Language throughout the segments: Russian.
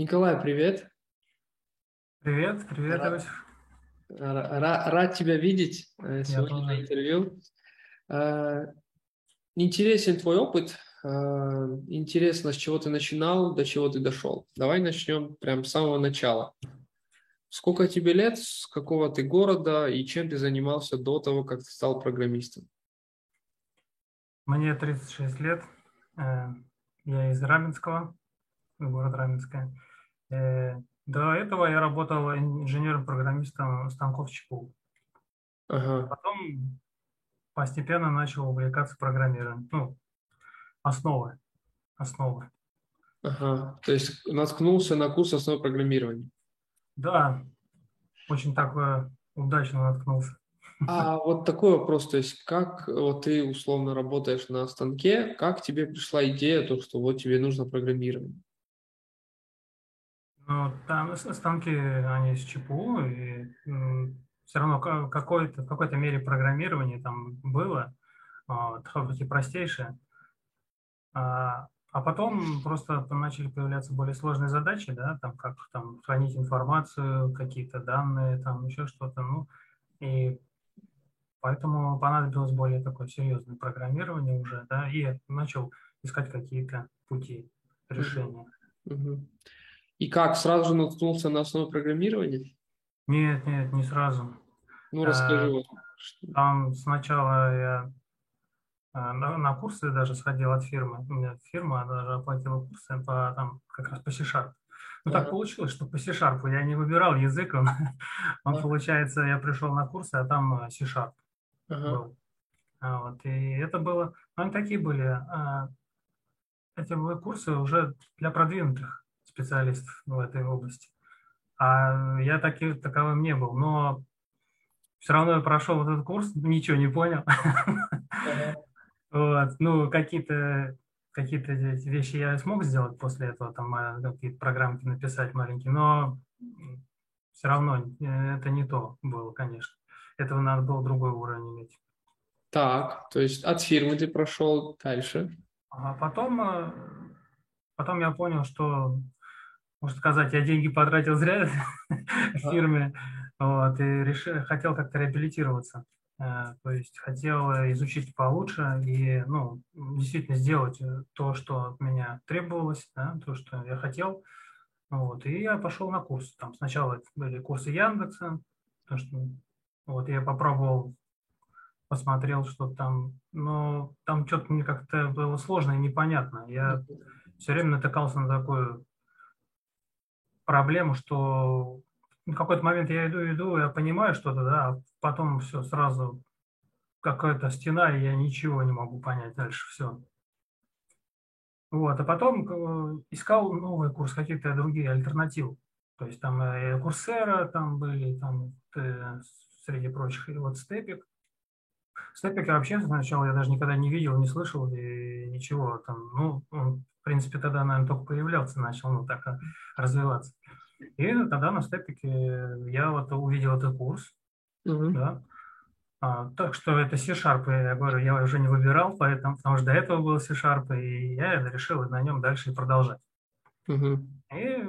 Николай, привет. Привет, привет, Рад, рад тебя видеть э, сегодня на интервью. Э, интересен твой опыт. Э, интересно, с чего ты начинал, до чего ты дошел. Давай начнем прям с самого начала. Сколько тебе лет, с какого ты города и чем ты занимался до того, как ты стал программистом? Мне 36 лет. Я из Раменского, город Раменское. До этого я работал инженером-программистом станков ЧПУ. Ага. Потом постепенно начал увлекаться программированием. Ну, основы. Основы. Ага. То есть наткнулся на курс основы программирования. Да, очень так удачно наткнулся. А вот такой вопрос, то есть как вот ты условно работаешь на станке, как тебе пришла идея, то, что вот тебе нужно программирование? Ну, там станки, они с ЧПУ, и все равно какой-то, в какой-то мере программирование там было, вот, хоть и простейшее. А, а потом просто начали появляться более сложные задачи, да, там как там хранить информацию, какие-то данные, там еще что-то, ну, и поэтому понадобилось более такое серьезное программирование уже, да, и начал искать какие-то пути решения. Uh-huh. И как, сразу же наткнулся на основу программирования? Нет, нет, не сразу. Ну, расскажи. А, там сначала я а, на, на курсы даже сходил от фирмы. У меня фирма даже оплатила курсы по, там, как раз по C-Sharp. Ну, так получилось, что по C-Sharp я не выбирал язык. Он, он ага. получается, я пришел на курсы, а там э, C-Sharp ага. был. А, вот, и это было... Они такие были. А, эти курсы уже для продвинутых специалистов в этой области. А я таки, таковым не был. Но все равно я прошел вот этот курс, ничего не понял. Вот. Ну, какие-то какие-то вещи я смог сделать после этого, там какие-то программки написать маленькие, но все равно э, это не то было, конечно. Этого надо было другой уровень иметь. Так, то есть от фирмы ты прошел дальше. А потом, э, потом я понял, что можно сказать, я деньги потратил зря в фирме, вот, и решил, хотел как-то реабилитироваться. Э, то есть хотел изучить получше и ну, действительно сделать э, то, что от меня требовалось, да, то, что я хотел. Вот, и я пошел на курс. Там сначала были курсы Яндекса, то, что вот я попробовал, посмотрел, что там, но там что-то мне как-то было сложно и непонятно. Я все время натыкался на такую проблему, что в какой-то момент я иду, иду, я понимаю что-то, да, а потом все сразу какая-то стена, и я ничего не могу понять дальше, все. Вот, а потом э, искал новый курс, какие-то другие альтернативы. То есть там э, Курсера там были, там э, среди прочих, и вот Степик. Степик я вообще сначала я даже никогда не видел, не слышал и ничего там. Ну, он, в принципе, тогда, наверное, только появлялся, начал ну, так развиваться. И тогда на степике я вот увидел этот курс, угу. да. А, так что это C-Sharp, я говорю, я уже не выбирал, поэтому, потому что до этого был C-Sharp, и я решил на нем дальше продолжать. Угу. И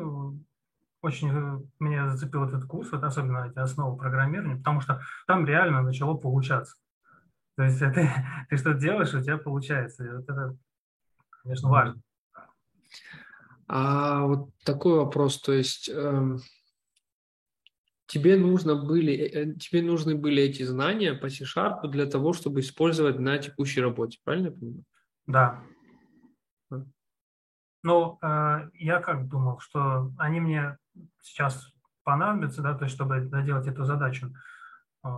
очень меня зацепил этот курс, вот особенно эти основы программирования, потому что там реально начало получаться. То есть ты, ты что делаешь, у тебя получается. И вот это, конечно, важно. А вот такой вопрос, то есть э, тебе нужно были, э, э, тебе нужны были эти знания по C-Sharp для того, чтобы использовать на текущей работе, правильно я понимаю? Да. А. Ну, э, я как думал, что они мне сейчас понадобятся, да, то есть чтобы доделать эту задачу. Э,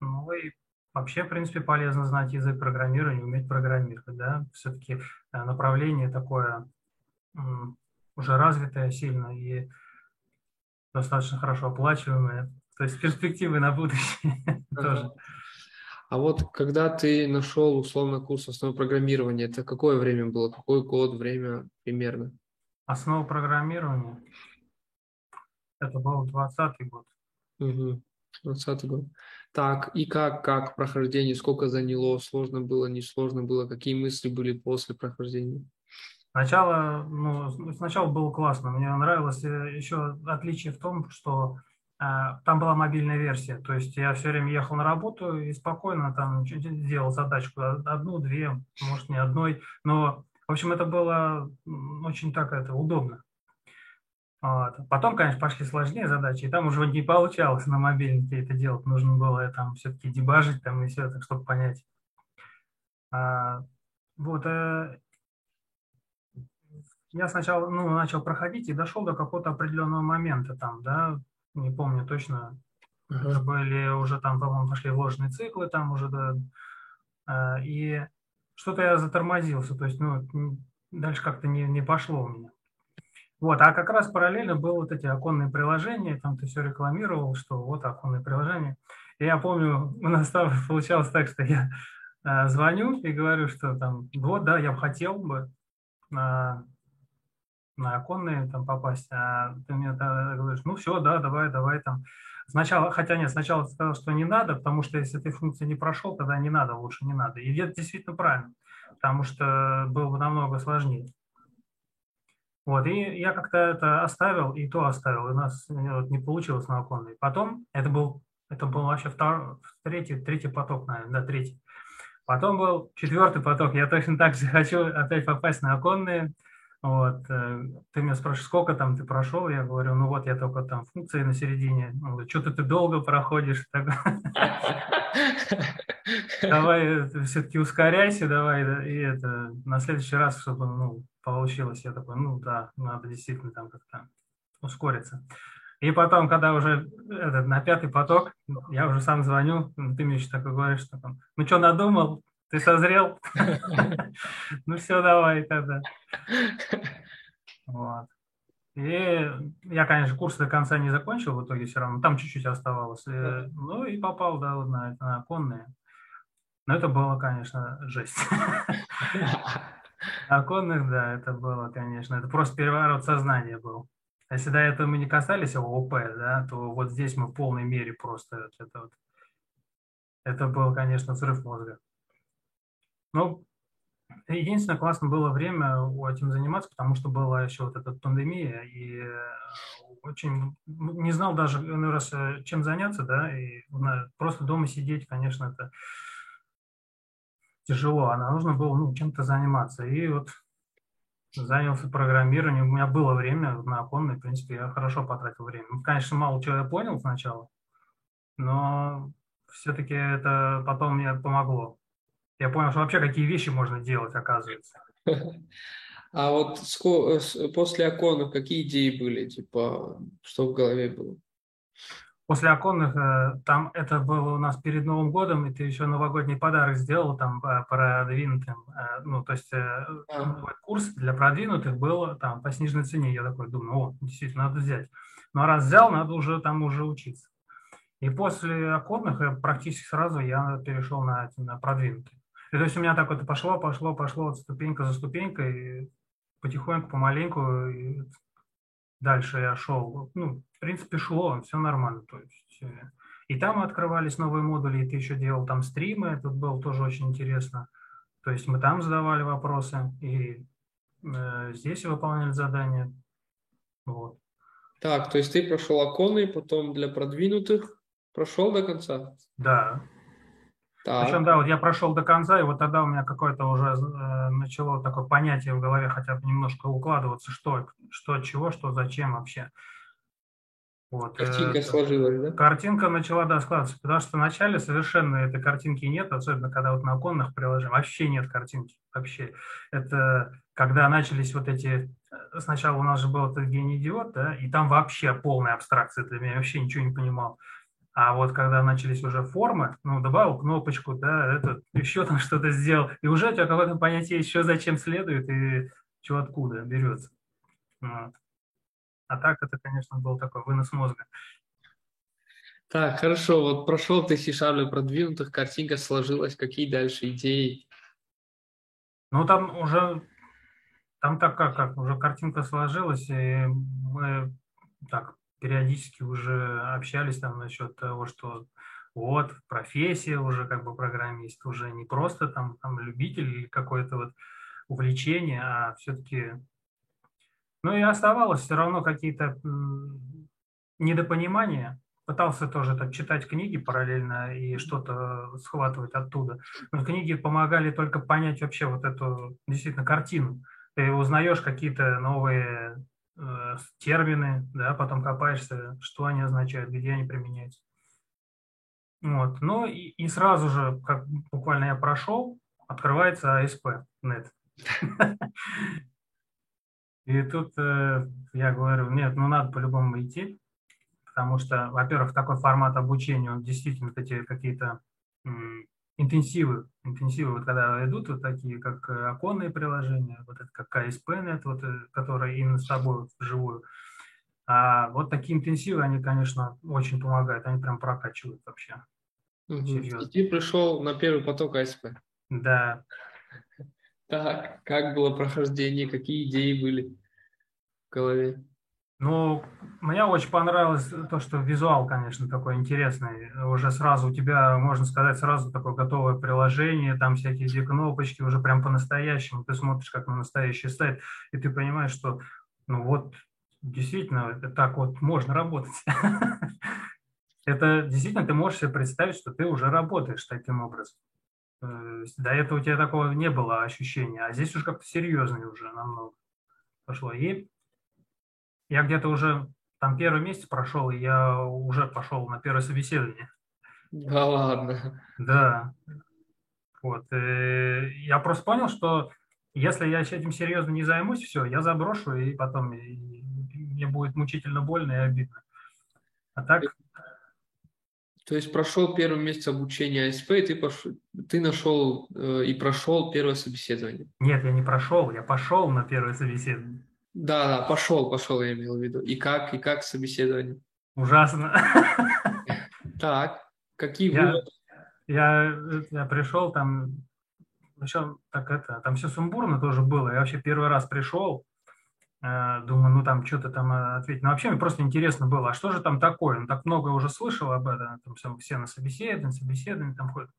ну и вообще, в принципе, полезно знать язык программирования, уметь программировать, да, все-таки э, направление такое уже развитая сильно и достаточно хорошо оплачиваемая. То есть перспективы на будущее тоже. А вот когда ты нашел условно курс основы программирования, это какое время было? Какой год, время примерно? Основа программирования? Это был 20 год. Угу. 20 год. Так, и как, как прохождение, сколько заняло, сложно было, не сложно было, какие мысли были после прохождения? Сначала, ну, сначала было классно. Мне нравилось э, еще отличие в том, что э, там была мобильная версия. То есть я все время ехал на работу и спокойно там делал задачку. Одну, две, может, не одной. Но, в общем, это было очень так это удобно. Вот. Потом, конечно, пошли сложнее задачи, и там уже не получалось на мобильнике это делать. Нужно было там все-таки дебажить там и все это, чтобы понять. А, вот, э, я сначала ну, начал проходить и дошел до какого-то определенного момента там, да, не помню точно, uh-huh. это были уже там, по-моему, пошли вложенные циклы там уже, да, э, и что-то я затормозился, то есть, ну, дальше как-то не, не пошло у меня. Вот, а как раз параллельно было вот эти оконные приложения, там ты все рекламировал, что вот оконные приложения. И я помню, у нас там получалось так, что я э, звоню и говорю, что там, вот, да, я бы хотел бы на, на оконные там попасть, а ты мне тогда говоришь, ну все, да, давай, давай там. Сначала, хотя нет, сначала ты сказал, что не надо, потому что если ты функции не прошел, тогда не надо, лучше не надо. И это действительно правильно, потому что было бы намного сложнее. Вот, и я как-то это оставил, и то оставил, и у нас вот, не получилось на оконной. Потом, это был, это был вообще второй, третий, третий поток, наверное, да, третий. Потом был четвертый поток, я точно так же хочу опять попасть на оконные. Вот, э, ты меня спрашиваешь, сколько там ты прошел? Я говорю, ну вот я только там функции на середине. Что-то ты долго проходишь. Давай э, все-таки ускоряйся, давай, и это на следующий раз, чтобы ну, получилось. Я такой, ну да, надо действительно там как-то ускориться. И потом, когда уже этот, на пятый поток, я уже сам звоню, ты мне еще такой говоришь, что там, ну что, надумал? Ты созрел? Ну все, давай тогда. Вот. И я, конечно, курс до конца не закончил в итоге все равно, там чуть-чуть оставалось. Ну и попал, да, вот на, на конные. Но это было, конечно, жесть. Оконных, да, это было, конечно. Это просто переворот сознания был. Если до этого мы не касались ООП, да, то вот здесь мы в полной мере просто это вот. Это был, конечно, взрыв мозга. Ну, единственное, классно было время этим заниматься, потому что была еще вот эта пандемия, и очень не знал даже, ну, раз, э, чем заняться, да, и просто дома сидеть, конечно, это тяжело, а нужно было ну, чем-то заниматься. И вот занялся программированием. У меня было время на оконной, в принципе, я хорошо потратил время. Ну, конечно, мало чего я понял сначала, но все-таки это потом мне помогло. Я понял, что вообще какие вещи можно делать, оказывается. А вот после оконов какие идеи были, типа, что в голове было? после оконных, э, там это было у нас перед Новым годом, и ты еще новогодний подарок сделал там продвинутым, э, ну, то есть а. курс для продвинутых был там по сниженной цене. Я такой думаю, о, действительно, надо взять. Но раз взял, надо уже там уже учиться. И после оконных практически сразу я перешел на, на продвинутый. И то есть у меня так вот пошло, пошло, пошло вот ступенька за ступенькой, и потихоньку, помаленьку, и дальше я шел. Ну, в принципе, шло, все нормально. То есть, э, и там открывались новые модули, и ты еще делал там стримы, это было тоже очень интересно. То есть мы там задавали вопросы, и э, здесь выполняли задания. Вот. Так, то есть ты прошел оконный, потом для продвинутых прошел до конца? Да. Так. Причем, да, вот я прошел до конца, и вот тогда у меня какое-то уже э, начало такое понятие в голове хотя бы немножко укладываться, что, что, чего, что, зачем вообще. Вот. Картинка э, сложилась, да? Картинка начала, да, складываться, потому что вначале совершенно этой картинки нет, особенно когда вот на оконных приложениях вообще нет картинки, вообще. Это когда начались вот эти, э, сначала у нас же был этот гений идиот, да, и там вообще полная абстракция для меня, вообще ничего не понимал. А вот когда начались уже формы, ну, добавил кнопочку, да, это, еще там что-то сделал, и уже у тебя какое-то понятие еще зачем следует и что откуда берется. Вот. А так это, конечно, был такой вынос мозга. Так, хорошо, вот прошел ты C-Sharp продвинутых, картинка сложилась, какие дальше идеи? Ну, там уже, там так как, как, уже картинка сложилась, и мы так периодически уже общались там насчет того, что вот, профессия уже как бы программист, уже не просто там, там любитель или какой-то вот увлечение, а все-таки... Ну и оставалось все равно какие-то недопонимания. Пытался тоже так читать книги параллельно и что-то схватывать оттуда. Но книги помогали только понять вообще вот эту действительно картину. Ты узнаешь какие-то новые термины, да, потом копаешься, что они означают, где они применяются. Вот. Ну и, и сразу же, как буквально я прошел, открывается ASP.NET. И тут э, я говорю, нет, ну надо по-любому идти, потому что, во-первых, такой формат обучения, он действительно эти какие-то интенсивы, интенсивы, вот когда идут вот такие, как э, оконные приложения, вот это как ASP.NET, вот, э, которые именно с тобой вот, вживую, а вот такие интенсивы, они, конечно, очень помогают, они прям прокачивают вообще. Угу. И ты пришел на первый поток АСП? Да. Так, как было прохождение, какие идеи были в голове? Ну, мне очень понравилось то, что визуал, конечно, такой интересный. Уже сразу у тебя, можно сказать, сразу такое готовое приложение, там всякие две кнопочки, уже прям по-настоящему. Ты смотришь как на настоящий сайт, и ты понимаешь, что ну вот действительно так вот можно работать. Это действительно ты можешь себе представить, что ты уже работаешь таким образом. Э, до этого у тебя такого не было ощущения, а здесь уже как-то серьезнее уже намного пошло. И я где-то уже там первый месяц прошел, и я уже пошел на первое собеседование. Да ладно. Да. Вот. И э, я просто понял, что если я этим серьезно не займусь, все, я заброшу, и потом и мне будет мучительно больно и обидно. А так то есть прошел первый месяц обучения АСП, и ты, пошел, ты нашел э, и прошел первое собеседование. Нет, я не прошел, я пошел на первое собеседование. Да, да, пошел, пошел, я имел в виду. И как, и как собеседование? Ужасно. Так, какие я, выводы? Я, я пришел там, еще так это, там все сумбурно тоже было. Я вообще первый раз пришел, Э, думаю, ну там что-то там э, ответить. Но вообще мне просто интересно было, а что же там такое? Он так много уже слышал об этом, там все, все на собеседовании, собеседовании там ходят.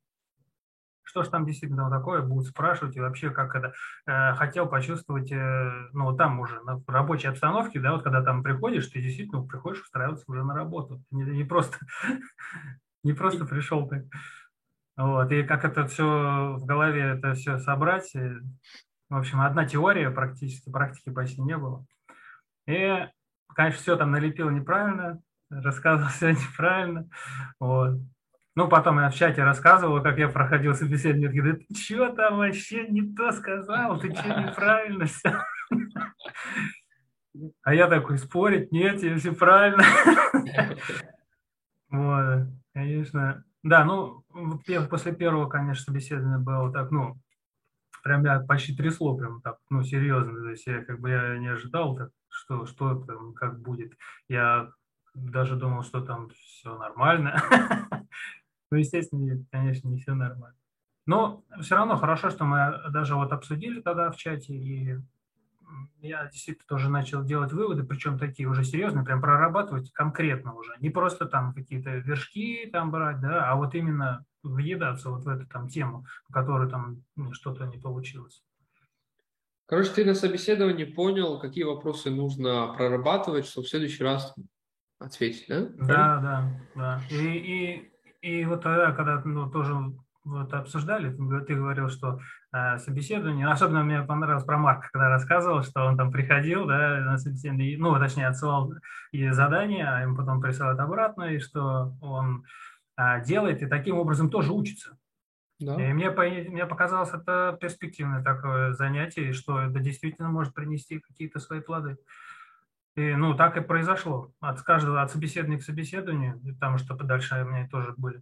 Что же там действительно такое, будут спрашивать, и вообще как это, э, хотел почувствовать, э, ну там уже, на рабочей обстановке, да, вот когда там приходишь, ты действительно приходишь устраиваться уже на работу, не, не просто, не просто пришел ты. Вот, и как это все в голове, это все собрать, в общем, одна теория практически, практики почти не было. И, конечно, все там налепил неправильно, рассказывал все неправильно. Вот. Ну, потом я в чате рассказывал, как я проходил собеседование. Говорит, ты что там вообще не то сказал? Ты что неправильно все? А я такой, спорить? Нет, я все правильно. Вот, конечно. Да, ну, после первого, конечно, собеседования было так, ну, прям я почти трясло, прям так, ну, серьезно. То есть я как бы я не ожидал, так, что, что там, как будет. Я даже думал, что там все нормально. Ну, естественно, конечно, не все нормально. Но все равно хорошо, что мы даже вот обсудили тогда в чате, и я действительно тоже начал делать выводы, причем такие уже серьезные, прям прорабатывать конкретно уже. Не просто там какие-то вершки там брать, да, а вот именно въедаться вот в эту там тему, по которой там ну, что-то не получилось. Короче, ты на собеседовании понял, какие вопросы нужно прорабатывать, чтобы в следующий раз ответить, да? Да, да, да. И, и, и вот тогда, когда ну, тоже вот обсуждали, ты говорил, что э, собеседование, особенно мне понравилось про Марка, когда рассказывал, что он там приходил, да, на собеседование, ну, точнее, отсылал и задания, а ему потом присылают обратно, и что он э, делает, и таким образом тоже учится. Да. И мне, мне показалось это перспективное такое занятие, что это действительно может принести какие-то свои плоды. И, ну, так и произошло. От каждого, от собеседования к собеседованию, потому что дальше у меня тоже были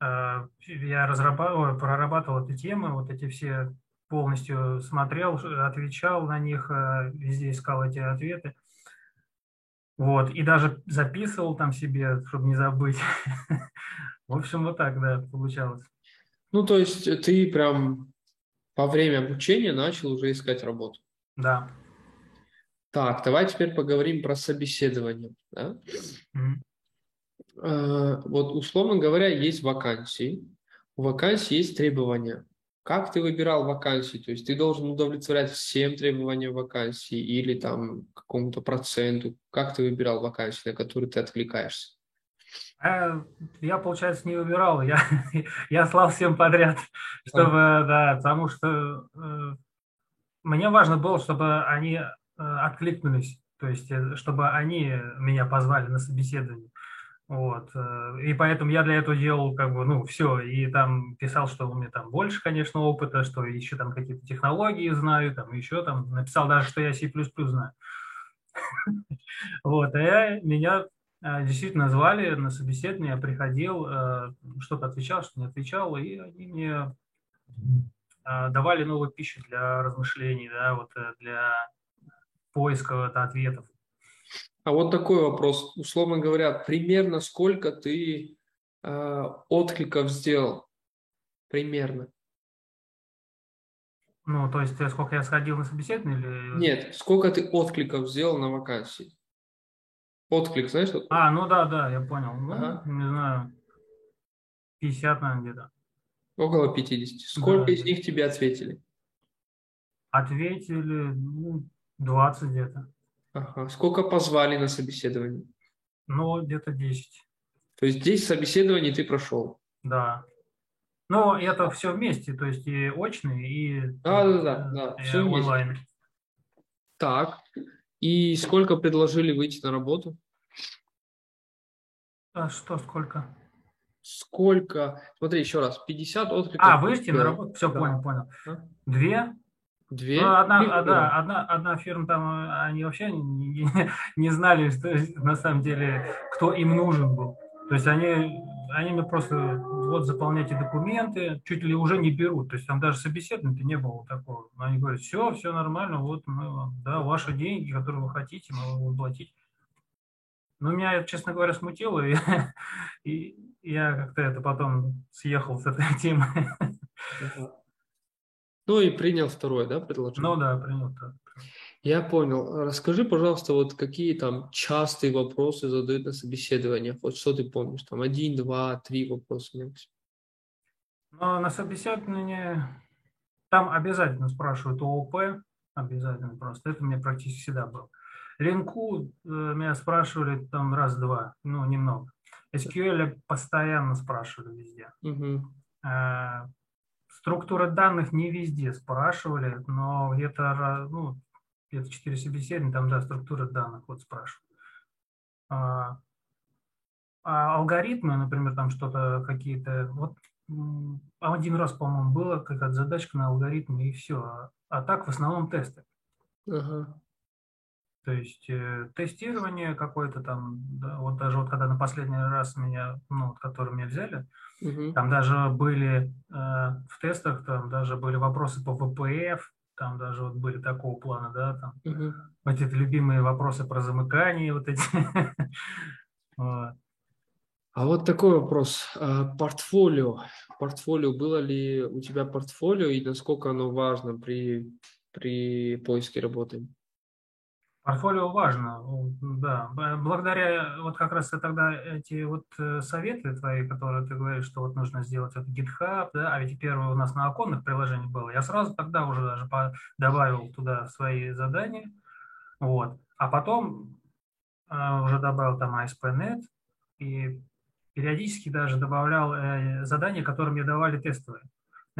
Э, я разрабатывал, прорабатывал эти темы, вот эти все полностью смотрел, отвечал на них, э, везде искал эти ответы. Вот, и даже записывал там себе, чтобы не забыть. В общем, вот так, да, получалось. Ну, то есть ты прям во время обучения начал уже искать работу? Да. Так, давай теперь поговорим про собеседование. Да? Mm-hmm. Э, вот условно говоря, есть вакансии, у вакансий есть требования, как ты выбирал вакансии? То есть ты должен удовлетворять всем требованиям вакансии или там какому-то проценту? Как ты выбирал вакансии, на которые ты откликаешься? Э, я, получается, не выбирал, я, я слал всем подряд, чтобы, да, потому что э, мне важно было, чтобы они откликнулись, то есть, э, чтобы они меня позвали на собеседование. Вот. Э, и поэтому я для этого делал как бы, ну, все. И там писал, что у меня там больше, конечно, опыта, что еще там какие-то технологии знаю, там еще там написал даже, что я C++ знаю. Вот. А меня э, действительно звали на собеседование, я приходил, э, что-то отвечал, что не отвечал, и они мне давали новую пищу для размышлений, да, вот для поиска ответов. А вот такой вопрос. Условно говоря, примерно сколько ты э, откликов сделал? Примерно. Ну, то есть, э, сколько я сходил на собеседование или... Нет, сколько ты откликов сделал на вакансии? Отклик, знаешь? Что а, ну да, да, я понял. Ну, ага. не знаю, 50, наверное, где-то. Около 50. Сколько да, из них тебе ответили? Ответили, ну, 20 где-то. Ага. Сколько позвали на собеседование? Ну, где-то 10. То есть 10 собеседований ты прошел? Да. Но это все вместе, то есть и очные, и, да, да, да, да, и все онлайн. Вместе. Так. И сколько предложили выйти на работу? А что, сколько? Сколько? Смотри, еще раз. 50 откликов. А, выйти на работу? Все, да. понял, понял. Две? Две? Ну, одна, да, одна, одна фирма там, они вообще не, не, не знали, что на самом деле, кто им нужен был. То есть они, они мне просто вот заполняйте документы, чуть ли уже не берут. То есть там даже собеседования не было такого. Но они говорят, все, все нормально, вот мы вам, да, ваши деньги, которые вы хотите, мы вам платить. Но меня это, честно говоря, смутило, и, и я как-то это потом съехал с этой темы. Ну и принял второе, да, предложение? Ну да, принял так. Я понял. Расскажи, пожалуйста, вот какие там частые вопросы задают на собеседованиях? Вот что ты помнишь? Там один, два, три вопроса максимум. Ну, на собеседовании там обязательно спрашивают ООП, обязательно просто. Это меня практически всегда было. Линку э, меня спрашивали там раз-два, ну, немного. SQL постоянно спрашивали везде. Угу. Структура данных не везде спрашивали, но где-то ну, где-то 4 собеседования, там, да, структура данных вот спрашивают. А, а алгоритмы, например, там что-то какие-то, вот один раз, по-моему, было какая-то задачка на алгоритмы и все. А, а так в основном тесты. Uh-huh. То есть э, тестирование какое-то там, да, вот даже вот когда на последний раз меня, ну, вот, который меня взяли, угу. там даже были э, в тестах, там даже были вопросы по VPF, там даже вот были такого плана, да, там угу. вот эти любимые вопросы про замыкание, вот эти. А вот такой вопрос. А, портфолио. Портфолио. Было ли у тебя портфолио и насколько оно важно при, при поиске работы? Портфолио важно, да. Благодаря вот как раз тогда эти вот э, советы твои, которые ты говоришь, что вот нужно сделать это GitHub, да, а ведь первое у нас на оконных приложениях было. Я сразу тогда уже даже добавил туда свои задания, вот. А потом э, уже добавил там ASP.NET и периодически даже добавлял э, задания, которые мне давали тестовые.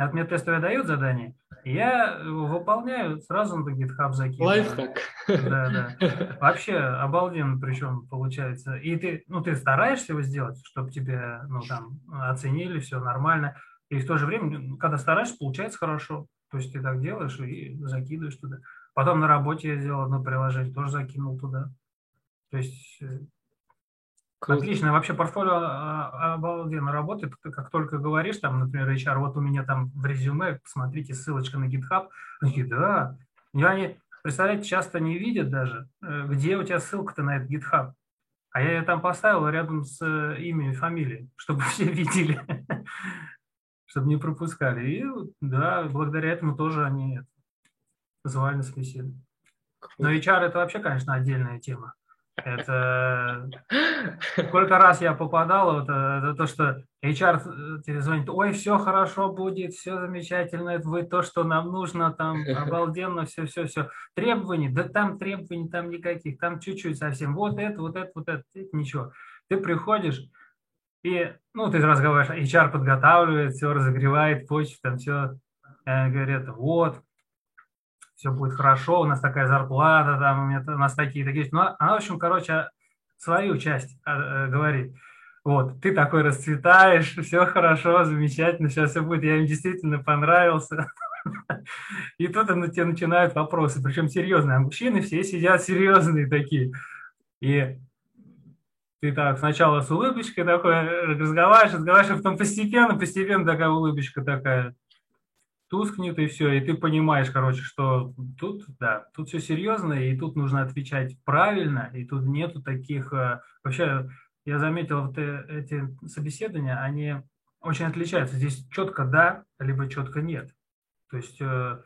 Вот мне тестовое дают задание, я выполняю, сразу на GitHub закидываю. Лайфхак. Да, да. Вообще обалденно причем получается. И ты, ну, ты стараешься его сделать, чтобы тебе, ну, там, оценили, все нормально. И в то же время, ну, когда стараешься, получается хорошо. То есть ты так делаешь и закидываешь туда. Потом на работе я сделал одно приложение, тоже закинул туда. То есть Круто. Отлично. Вообще портфолио а, а, обалденно работает. Ты как только говоришь, там, например, HR, вот у меня там в резюме, посмотрите, ссылочка на GitHub. Они да. И они, представляете, часто не видят даже, э, где у тебя ссылка-то на этот GitHub. А я ее там поставил рядом с э, именем и фамилией, чтобы все видели, чтобы не пропускали. И да, благодаря этому тоже они звали на собеседование. Но HR это вообще, конечно, отдельная тема. Это сколько раз я попадал, это, это то, что HR тебе звонит, ой, все хорошо будет, все замечательно, это вы то, что нам нужно, там обалденно, все, все, все. Требований, да там требований там никаких, там чуть-чуть совсем. Вот это, вот это, вот это, это ничего. Ты приходишь, и, ну, ты разговариваешь, HR подготавливает, все разогревает почту, там все, говорят, вот, все будет хорошо, у нас такая зарплата, там, у, меня, у нас такие, такие. Ну, она, в общем, короче, свою часть э, говорит. Вот, ты такой расцветаешь, все хорошо, замечательно, сейчас все будет, я им действительно понравился. И тут на тебе начинают вопросы, причем серьезные. А мужчины все сидят серьезные такие. И ты так сначала с улыбочкой такой разговариваешь, разговариваешь, а потом постепенно, постепенно такая улыбочка такая тускнет, и все, и ты понимаешь, короче, что тут, да, тут все серьезно, и тут нужно отвечать правильно, и тут нету таких... Э, вообще, я заметил, вот э, эти собеседования, они очень отличаются. Здесь четко да, либо четко нет. То есть э,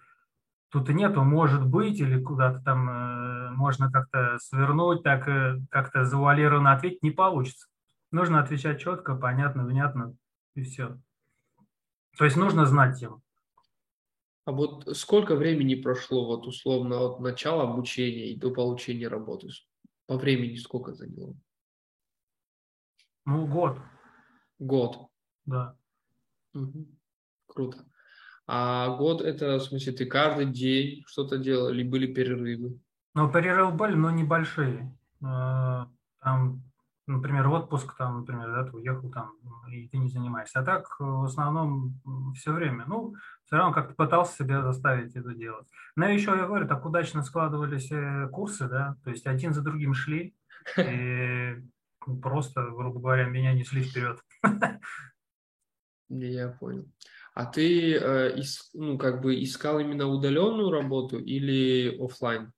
тут и нету может быть, или куда-то там можно как-то свернуть, так как-то завуалированно ответить, не получится. Нужно отвечать четко, понятно, внятно, и все. То есть нужно знать тему. А вот сколько времени прошло вот условно от начала обучения и до получения работы? По времени сколько заняло? Ну, год. Год? Да. Угу. Круто. А год это, в смысле, ты каждый день что-то делал или были перерывы? Ну, перерывы были, но небольшие. Э, там например, отпуск, там, например, да, ты уехал там, и ты не занимаешься. А так, э, в основном, все время. Ну, все равно как-то пытался себя заставить это делать. Но еще, я говорю, так удачно складывались э, курсы, да, то есть один за другим шли, и просто, грубо говоря, меня несли вперед. Я понял. А ты, э, ну, как бы искал именно удаленную работу или офлайн?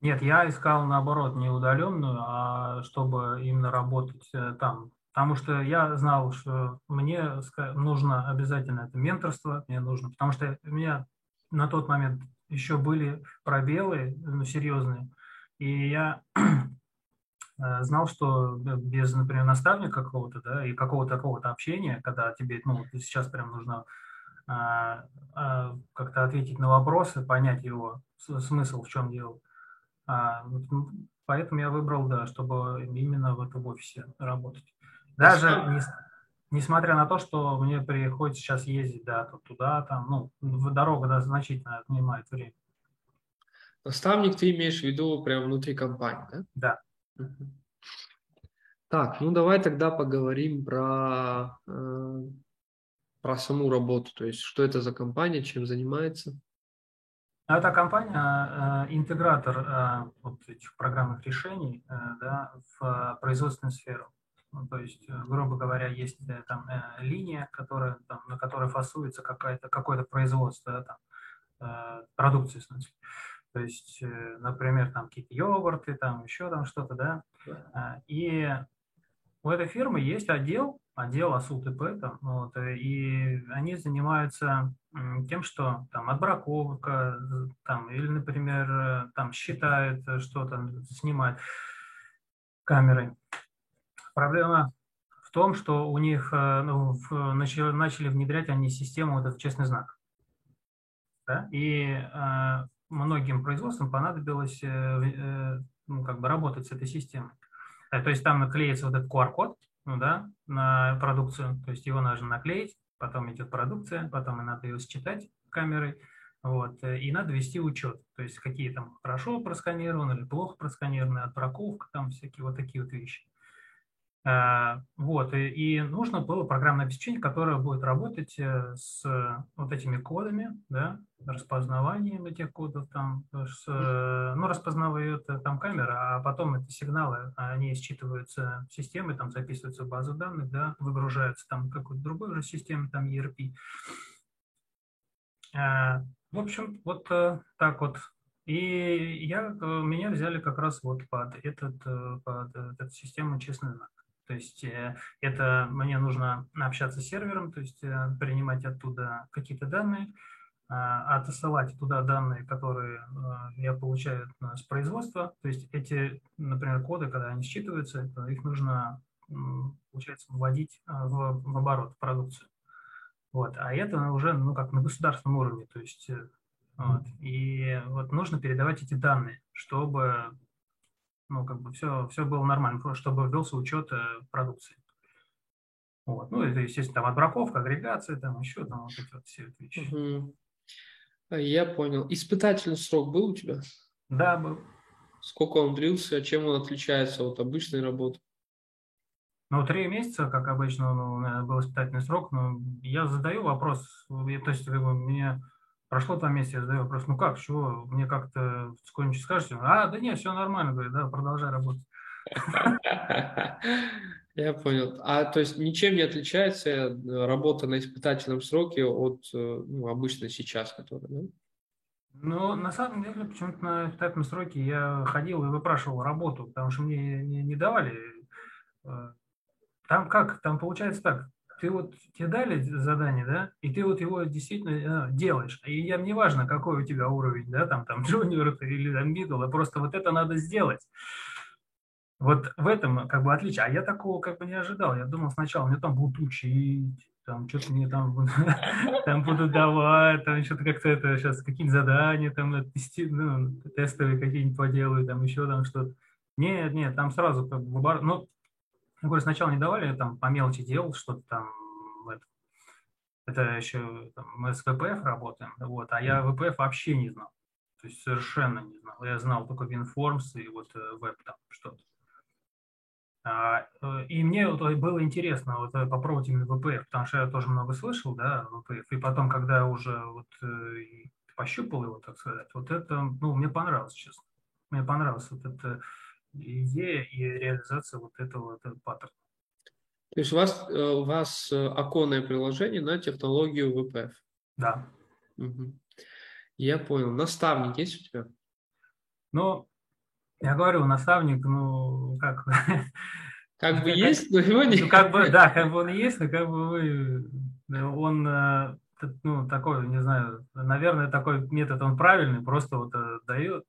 Нет, я искал наоборот не удаленную, а чтобы именно работать э, там. Потому что я знал, что мне нужно обязательно это менторство, мне нужно, потому что у меня на тот момент еще были пробелы ну, серьезные, и я э, знал, что без, например, наставника какого-то, да, и какого-то такого-то общения, когда тебе, ну, сейчас прям нужно а, а, как-то ответить на вопросы, понять его смысл, в чем дело, а, поэтому я выбрал, да, чтобы именно в этом офисе работать. Даже не, несмотря на то, что мне приходится сейчас ездить, да, то туда, там, ну, дорога да, значительно отнимает время. Наставник ты имеешь в виду прямо внутри компании, да? Да. Так, ну давай тогда поговорим про, э, про саму работу, то есть что это за компания, чем занимается. Ну, это компания, э, интегратор э, вот этих программных решений э, да, в производственную сферу. Ну, то есть, грубо говоря, есть там линия, которая, там, на которой фасуется какое-то какое производство, да, там, продукции, в смысле. То есть, например, там какие-то йогурты, там еще там что-то, да. И у этой фирмы есть отдел, отдел АСУ ТП, там, вот, и они занимаются тем, что там отбраковка, там, или, например, э, там считают что-то, снимают камерой. Проблема в том, что у них э, ну, в, начали, начали внедрять они систему этот честный знак. Да? И э, многим производствам понадобилось э, э, ну, как бы работать с этой системой. Э, то есть там наклеится вот этот QR-код да, на продукцию, то есть его нужно наклеить, потом идет продукция, потом и надо ее считать камерой, вот, и надо вести учет, то есть какие там хорошо просканированы или плохо просканированы, отбраковка, там всякие вот такие вот вещи. А, вот, и, нужно было программное обеспечение, которое будет работать э, с вот этими кодами, да, распознаванием этих кодов, там, с, ну, распознавает там камера, а потом эти сигналы, они считываются системой, там записываются в базу данных, да, выгружаются там какой-то другой уже системы, там ERP. В общем, вот э, так вот и я, меня взяли как раз вот под, этот, под эту систему честный знак. То есть э, это мне нужно общаться с сервером, то есть э, принимать оттуда какие-то данные, отсылать туда данные, которые я получаю с производства. То есть эти, например, коды, когда они считываются, их нужно, получается, вводить в, в оборот, в продукцию. Вот. А это уже ну, как на государственном уровне. То есть, э, вот. И вот нужно передавать эти данные, чтобы ну, как бы все, все было нормально, чтобы велся учет э, продукции. Вот. Ну, это, естественно, там отбраковка, агрегация, там еще там вот эти вот все эти вещи. Угу. Я понял. Испытательный срок был у тебя? Да, был. Сколько он длился, чем он отличается от обычной работы? Ну, три месяца, как обычно, ну, был испытательный срок, но я задаю вопрос, я, то есть как бы, мне прошло два месяца, я задаю вопрос, ну как, чего, мне как-то сколько-нибудь скажете? А, да нет, все нормально, говорит, да, продолжай работать. Я понял. А то есть ничем не отличается э, работа на испытательном сроке от э, ну, обычно сейчас, которая, да? Ну, на самом деле, почему-то на испытательном сроке я ходил и выпрашивал работу, потому что мне не, не давали э, там как? Там получается так. Ты вот тебе дали задание, да, и ты вот его действительно а, делаешь. И я мне важно, какой у тебя уровень, да, там, там, джуниор или там middle, а просто вот это надо сделать. Вот в этом как бы отличие. А я такого как бы не ожидал. Я думал сначала, мне там будут учить, там что-то мне там, там будут давать, там что-то как-то это сейчас какие-нибудь задания, там э, тести, ну, тестовые какие-нибудь поделаю, там еще там что-то. Нет, нет, там сразу как бы, ну, я говорю, сначала не давали, я там по мелочи делал что-то там. Это, это еще там, мы с ВПФ работаем, вот, а я ВПФ вообще не знал. То есть совершенно не знал. Я знал только WinForms и вот э, веб там что-то. А, э, и мне вот было интересно вот э, попробовать именно ВПФ, потому что я тоже много слышал, да, ВПФ. И потом, когда уже вот пощупал его, так сказать, вот это, ну, мне понравилось, честно. Мне понравилось вот это идея и реализация вот этого, этого паттерна. То есть у вас, э, у вас э, оконное приложение на технологию VPF? Да. Угу. Я понял. Наставник есть у тебя? Ну, я говорю, наставник, ну, как... Как бы есть, но его нет. Ну, как бы, да, как бы он есть, но как бы вы... Он, э, ну, такой, не знаю, наверное, такой метод, он правильный, просто вот дает,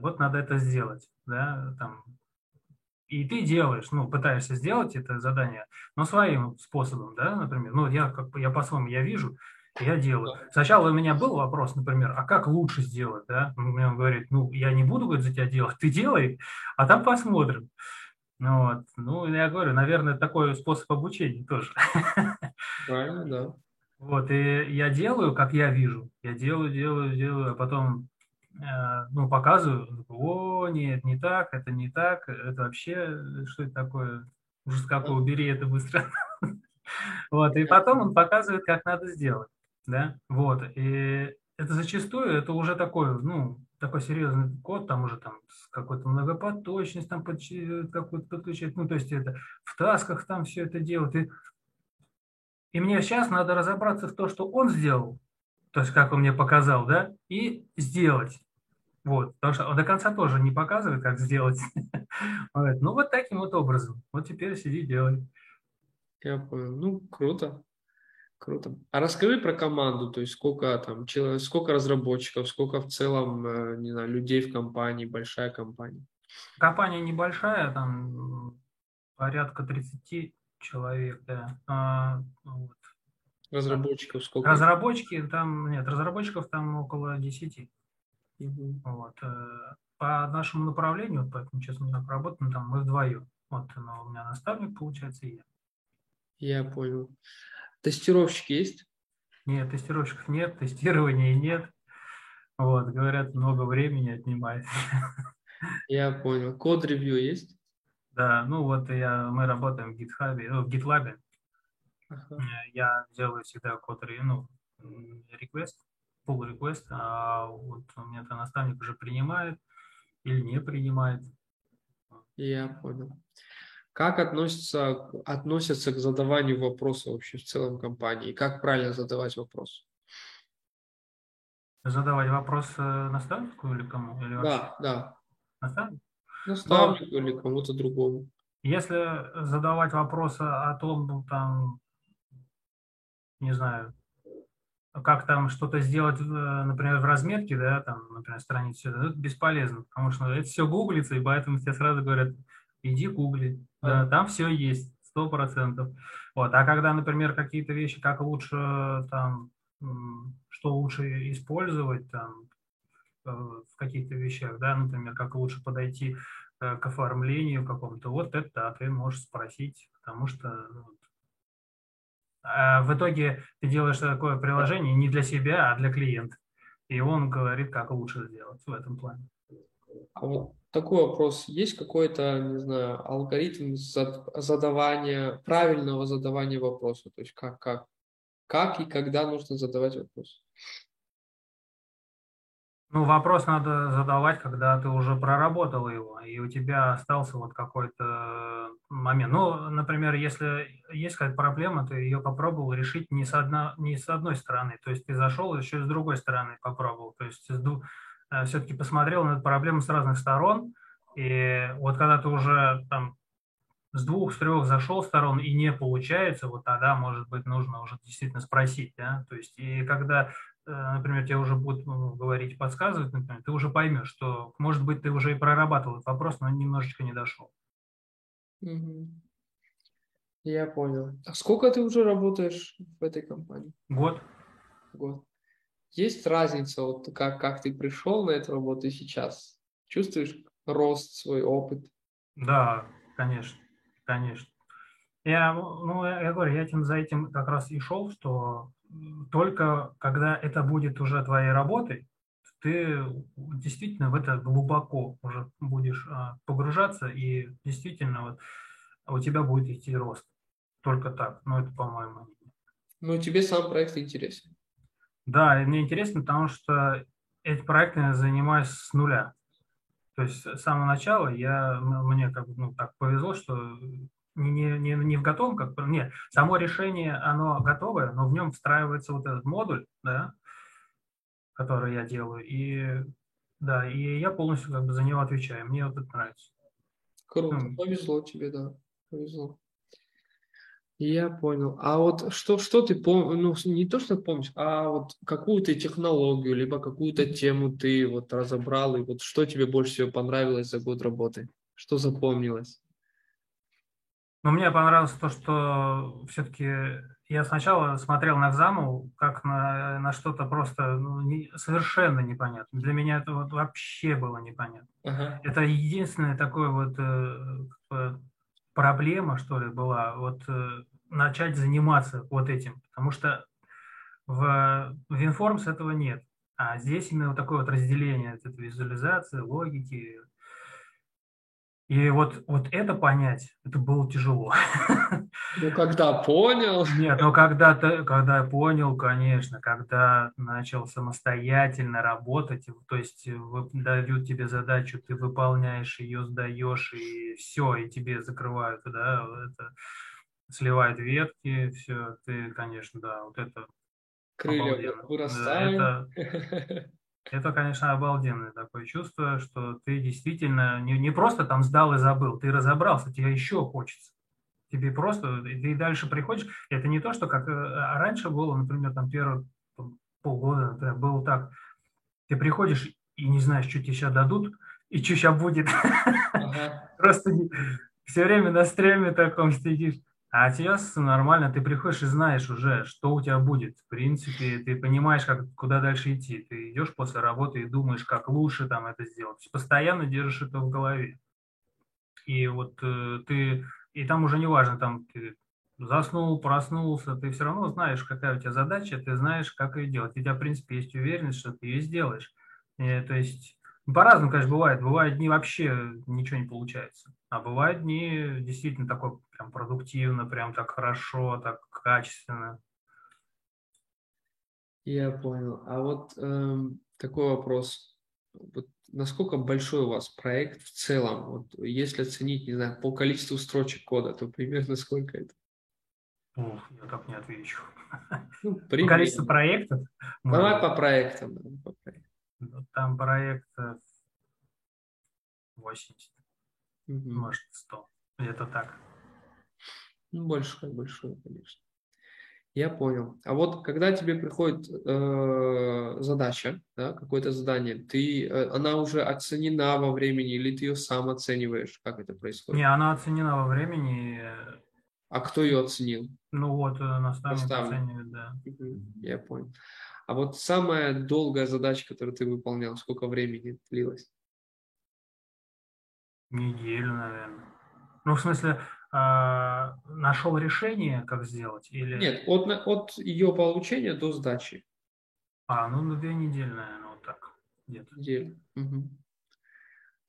вот надо это сделать, да, там, и ты делаешь, ну, пытаешься сделать это задание, но своим способом, да, например, ну, я как я по-своему, я вижу, я делаю. Сначала у меня был вопрос, например, а как лучше сделать, да, мне он говорит, ну, я не буду говорит, за тебя делать, ты делай, а там посмотрим. Ну, вот. ну, я говорю, наверное, такой способ обучения тоже. Правильно, да. Вот, и я делаю, как я вижу. Я делаю, делаю, делаю, а потом Э, ну, показываю, о, нет, не так, это не так, это вообще, что это такое, ужас какой, убери это быстро. Вот, и потом он показывает, как надо сделать, да, вот, и это зачастую, это уже такой, ну, такой серьезный код, там уже там какой-то многопоточность там какой-то подключать, ну, то есть это в тасках там все это делать, и, и мне сейчас надо разобраться в том, что он сделал, то есть как он мне показал, да, и сделать. Вот, потому что он до конца тоже не показывает, как сделать. Ну, вот таким вот образом. Вот теперь сиди, делай. Я понял. Ну, круто. Круто. А расскажи про команду, то есть сколько там, сколько разработчиков, сколько в целом, э, не знаю, людей в компании, большая компания? Компания небольшая, там порядка 30 человек, да. А, вот. Разработчиков сколько? Разработчики там, нет, разработчиков там около 10. Угу. Вот. Э, по нашему направлению, поэтому сейчас мы так работаем, там мы вдвоем. Вот но у меня наставник, получается, и я. Я понял. Тестировщики есть? Нет, тестировщиков нет, тестирования нет. Вот, говорят, много времени отнимает. Я понял. Код-ревью есть? Да, ну вот я, мы работаем в GitHub, ну, в GitLab. Э, я делаю всегда код-ревью, ну, request, pull request, а вот у меня это наставник уже принимает или не принимает. Я понял. Как относятся, относятся к задаванию вопроса вообще в целом компании? Как правильно задавать вопрос? Задавать вопрос э, наставнику или кому? Или да, да. Наставнику? Наставнику или кому-то другому. Если задавать вопросы о том, ну, там, не знаю, как там что-то сделать, например, в разметке, да, там, например, страницы, это бесполезно, потому что это все гуглится, и поэтому тебе сразу говорят, иди гугли, да, там все есть, сто процентов. Вот, а когда, например, какие-то вещи, как лучше там, что лучше использовать там э, в каких-то вещах, да, например, как лучше подойти э, к оформлению какому-то, вот это да, ты можешь спросить, потому что ну, а в итоге ты делаешь такое приложение не для себя, а для клиента. И он говорит, как лучше сделать в этом плане. А вот такой вопрос. Есть какой-то, не знаю, алгоритм задавания, правильного задавания вопроса? То есть как, как, как и когда нужно задавать вопрос? Ну, вопрос надо задавать, когда ты уже проработал его, и у тебя остался вот какой-то момент. Ну, например, если есть какая-то проблема, ты ее попробовал решить не с, одна, не с одной стороны, то есть ты зашел еще с другой стороны попробовал, то есть э, все-таки посмотрел на эту проблему с разных сторон, и вот когда ты уже там с двух, с трех зашел сторон и не получается, вот тогда, может быть, нужно уже действительно спросить, да, то есть, и когда Э, например, тебе уже будут ну, говорить, подсказывать, например, ты уже поймешь, что, может быть, ты уже и прорабатывал этот вопрос, но немножечко не дошел. Я понял. А сколько ты уже работаешь в этой компании? Год. Год. Есть разница, вот как, как ты пришел на эту работу и сейчас? Чувствуешь рост, свой опыт? Да, конечно, конечно. Я, ну, я говорю, я этим за этим как раз и шел, что только когда это будет уже твоей работой, ты действительно в это глубоко уже будешь а, погружаться, и действительно вот у тебя будет идти рост. Только так. Ну, это по-моему. Ну, тебе сам проект интересен. Да, и мне интересно, потому что эти проекты я занимаюсь с нуля. То есть с самого начала я, мне как бы ну, так повезло, что не, не, не в готовом, как нет, само решение, оно готовое, но в нем встраивается вот этот модуль, да, который я делаю, и да, и я полностью как бы за него отвечаю, мне вот это нравится. Круто, mm. повезло тебе, да, повезло. Я понял. А вот что, что ты помнишь, ну не то, что помнишь, а вот какую-то технологию, либо какую-то тему ты вот разобрал, и вот что тебе больше всего понравилось за год работы? Что запомнилось? Но мне понравилось то, что все-таки я сначала смотрел на Экзаму как на, на что-то просто ну, не, совершенно непонятно. Для меня это вот вообще было непонятно. Uh-huh. Это единственная такая вот э, проблема, что ли, была, вот э, начать заниматься вот этим. Потому что в, в Informs этого нет. А здесь именно вот такое вот разделение, это визуализация, логики, и вот, вот это понять, это было тяжело. Ну, когда понял. Нет, ну, когда, когда я понял, конечно, когда начал самостоятельно работать, то есть дают тебе задачу, ты выполняешь ее, сдаешь, и все, и тебе закрывают, да, это сливают ветки, все, ты, конечно, да, вот это Крылья вырастают. Да, это, Это, конечно, обалденное такое чувство, что ты действительно не, не просто там сдал и забыл, ты разобрался, тебе еще хочется. Тебе просто, ты дальше приходишь. Это не то, что как э, а раньше было, например, там первые полгода, например, было так. Ты приходишь и не знаешь, что тебе сейчас дадут, и что сейчас будет. Ага. Просто все время на стреме таком сидишь. А сейчас нормально, ты приходишь и знаешь уже, что у тебя будет. В принципе, ты понимаешь, как, куда дальше идти. Ты идешь после работы и думаешь, как лучше там это сделать. Постоянно держишь это в голове. И вот э, ты, и там уже не важно, там ты заснул, проснулся, ты все равно знаешь, какая у тебя задача, ты знаешь, как ее делать. У тебя, в принципе, есть уверенность, что ты ее сделаешь. И, то есть по-разному, конечно, бывает. Бывают дни вообще ничего не получается. А бывают дни действительно такой прям продуктивно, прям так хорошо, так качественно. Я понял. А вот эм, такой вопрос. Вот насколько большой у вас проект в целом? Вот если оценить, не знаю, по количеству строчек кода, то примерно сколько это? Ух, я так не отвечу. Ну, количество проектов? Давай по проектам. По проектам. Ну, там проектов 80, угу. может 100, где-то так. Ну, больше как большое, конечно. Я понял. А вот когда тебе приходит э, задача, да, какое-то задание, ты, э, она уже оценена во времени или ты ее сам оцениваешь? Как это происходит? Не, она оценена во времени. А кто ее оценил? Ну вот, э, наставник, наставник. оценивает, да. Я понял. А вот самая долгая задача, которую ты выполнял, сколько времени длилась? Неделю, наверное. Ну, в смысле, а, нашел решение, как сделать? Или... Нет, от, от ее получения до сдачи. А, ну на две недели, наверное, вот так где-то. Неделю. Угу.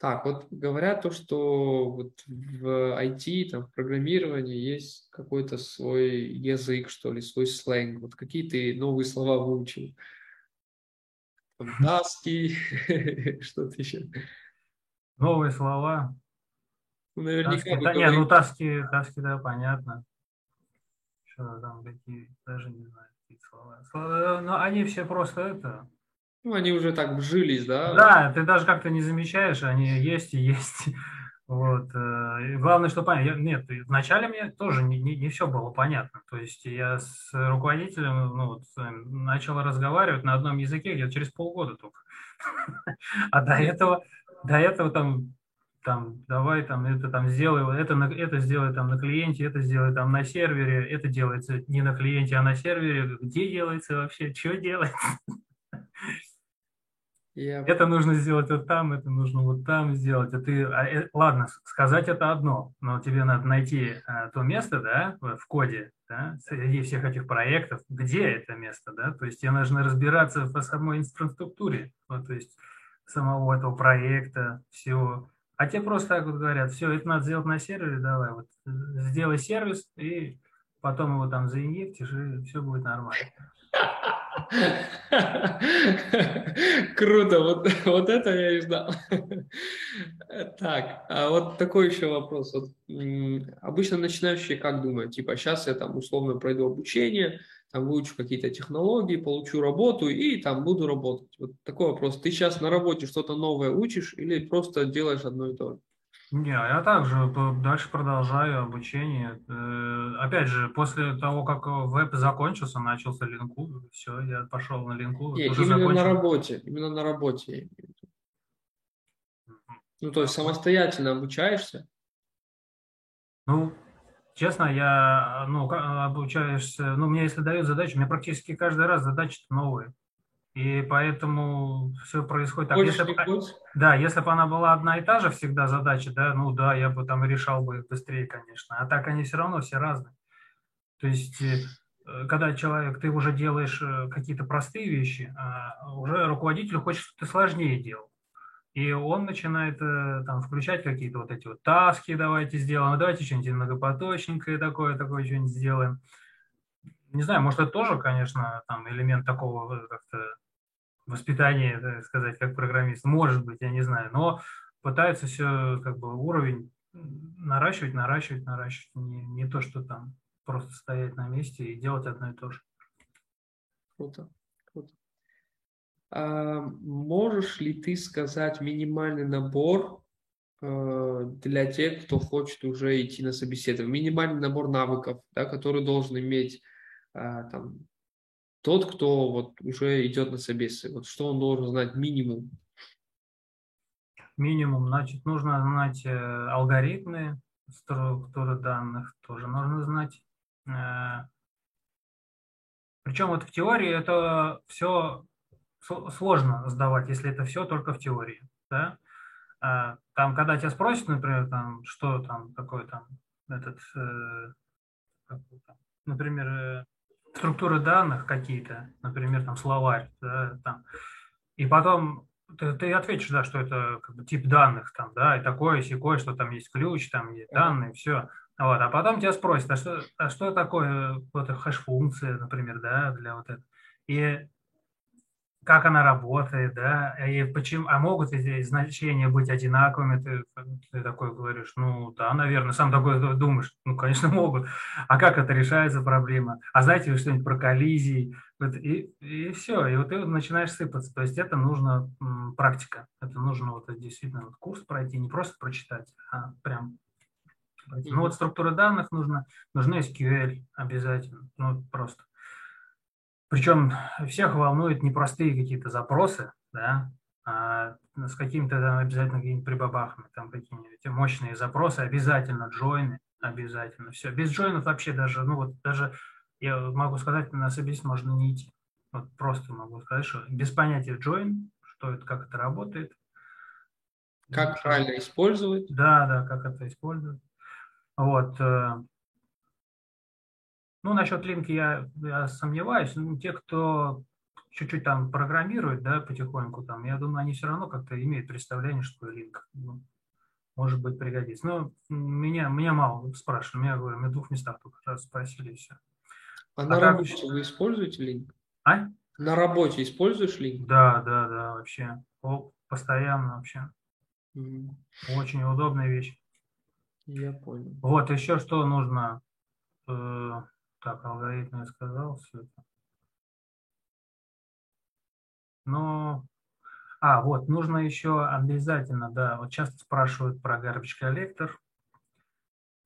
Так, вот говорят то, что вот в IT, там, в программировании есть какой-то свой язык, что ли, свой сленг. Вот какие ты новые слова выучил? Таски, что-то еще. Новые слова. Ну, наверняка. Да, нет, ну таски, таски, да, понятно. Что там какие, даже не знаю, какие слова. Но ну, они все просто это. Ну, они уже так вжились, да? Да, ты даже как-то не замечаешь, они есть и есть. Вот. Э, главное, что понятно. Нет, вначале мне тоже не, не, не все было понятно. То есть я с руководителем ну, вот, начал разговаривать на одном языке где-то через полгода только. А до этого, до этого там там, давай там это там сделай, это, это сделай там на клиенте, это сделай там на сервере, это делается не на клиенте, а на сервере. Где делается вообще, что делается? Я... Это нужно сделать вот там, это нужно вот там сделать. А ты, а, э, ладно, сказать это одно, но тебе надо найти а, то место, да, в коде, да, среди всех этих проектов, где это место, да, то есть тебе нужно разбираться в самой инфраструктуре, вот, то есть самого этого проекта, всего. А тебе просто так вот говорят, все, это надо сделать на сервере, давай, вот сделай сервис, и потом его там заинъектишь, и все будет нормально. Круто, вот, вот это я и ждал. Так, а вот такой еще вопрос. Вот, обычно начинающие как думают? Типа, сейчас я там условно пройду обучение, там выучу какие-то технологии, получу работу и там буду работать. Вот такой вопрос. Ты сейчас на работе что-то новое учишь или просто делаешь одно и то же? Не, я также дальше продолжаю обучение. Э, опять же, после того, как веб закончился, начался линку, все, я пошел на линку. Нет, именно закончил. на работе, именно на работе. Ну, то есть самостоятельно обучаешься? Ну, честно, я, ну, обучаюсь, ну, мне если дают задачу, мне практически каждый раз задачи новые. И поэтому все происходит так. Больше если бы, да, если бы она была одна и та же всегда задача, да, ну да, я бы там решал бы их быстрее, конечно. А так они все равно все разные. То есть, э, когда человек, ты уже делаешь э, какие-то простые вещи, а уже руководитель хочет, чтобы ты сложнее делал. И он начинает э, там включать какие-то вот эти вот таски, давайте сделаем, давайте что-нибудь многопоточненькое такое, такое что-нибудь сделаем. Не знаю, может, это тоже, конечно, там элемент такого как-то воспитание, так сказать, как программист. Может быть, я не знаю, но пытаются все как бы уровень наращивать, наращивать, наращивать. Не, не то, что там просто стоять на месте и делать одно и то же. Круто, круто. А можешь ли ты сказать минимальный набор э, для тех, кто хочет уже идти на собеседование? Минимальный набор навыков, да, который должен иметь э, там, тот, кто вот уже идет на собеседование, вот что он должен знать минимум? Минимум, значит, нужно знать э, алгоритмы, структуры данных, тоже нужно знать. Э, причем вот в теории это все сложно сдавать, если это все только в теории. Да? Э, там, когда тебя спросят, например, там, что там такое там, этот, например, структуры данных какие-то, например, там словарь, да, там, и потом ты, ты ответишь, да, что это как бы тип данных, там, да, и такое, секое, что там есть ключ, там есть данные, все. Вот, а потом тебя спросят, а что, а что такое вот хэш-функция, например, да, для вот этого. И как она работает, да, и почему, а могут эти значения быть одинаковыми, ты, ты такой говоришь, ну да, наверное, сам такой думаешь, ну, конечно, могут, а как это решается проблема, а знаете вы что-нибудь про коллизии, вот, и, и все, и вот ты начинаешь сыпаться, то есть это нужно м, практика, это нужно вот действительно вот курс пройти, не просто прочитать, а прям пройти. Ну вот структура данных нужно, нужны SQL обязательно, ну просто – Причем всех волнуют непростые какие-то запросы, да, а с какими-то там обязательно какими-то прибабахами, там какие-нибудь мощные запросы, обязательно джойны, обязательно все. Без джойнов вообще даже, ну вот даже я могу сказать, на собеседование можно не идти. Вот просто могу сказать, что без понятия join, что это, как это работает. Как правильно использовать. Да, да, как это использовать. Вот. Э, ну, насчет линки я, я сомневаюсь. Ну, те, кто чуть-чуть там программирует, да, потихоньку там, я думаю, они все равно как-то имеют представление, что линк ну, может быть пригодится. Но меня, меня мало спрашивали, меня, говорю, меня в двух местах только раз спросили и все. А, а на как... работе вы используете линк? А? На работе используешь линк? Да, да, да, вообще. О, постоянно вообще. Mm. Очень удобная вещь. Я понял. Вот, еще что нужно. Так, алгоритм я сказал все это. Ну, а, вот, нужно еще обязательно, да, вот часто спрашивают про garbage коллектор.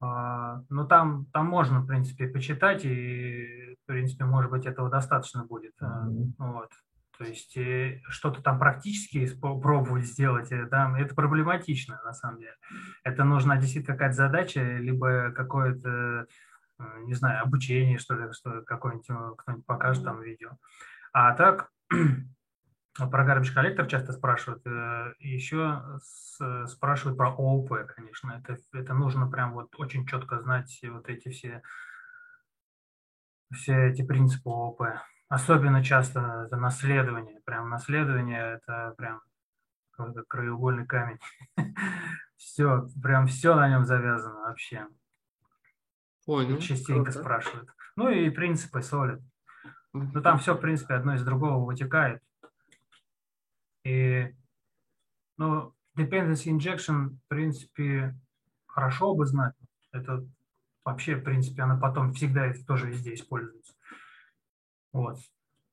А, ну, там, там можно, в принципе, почитать, и, в принципе, может быть, этого достаточно будет. Mm-hmm. Вот. То есть э, что-то там практически пробовать сделать, э, там, это проблематично, на самом деле. Это нужна действительно какая-то задача, либо какое-то, не знаю, обучение, что ли, что какой-нибудь кто-нибудь покажет там видео. А так, про garbage коллектор часто спрашивают. Еще спрашивают про ООП, конечно. Это, это нужно прям вот очень четко знать вот эти все, все эти принципы ООП. Особенно часто это наследование. Прям наследование – это прям какой-то краеугольный камень. все, прям все на нем завязано вообще. Понял. Частенько Круто. спрашивают. Ну и принципы солид. Ну там все, в принципе, одно из другого вытекает. И, ну, dependency injection, в принципе, хорошо бы знать. Это вообще, в принципе, она потом всегда это тоже везде используется. Вот.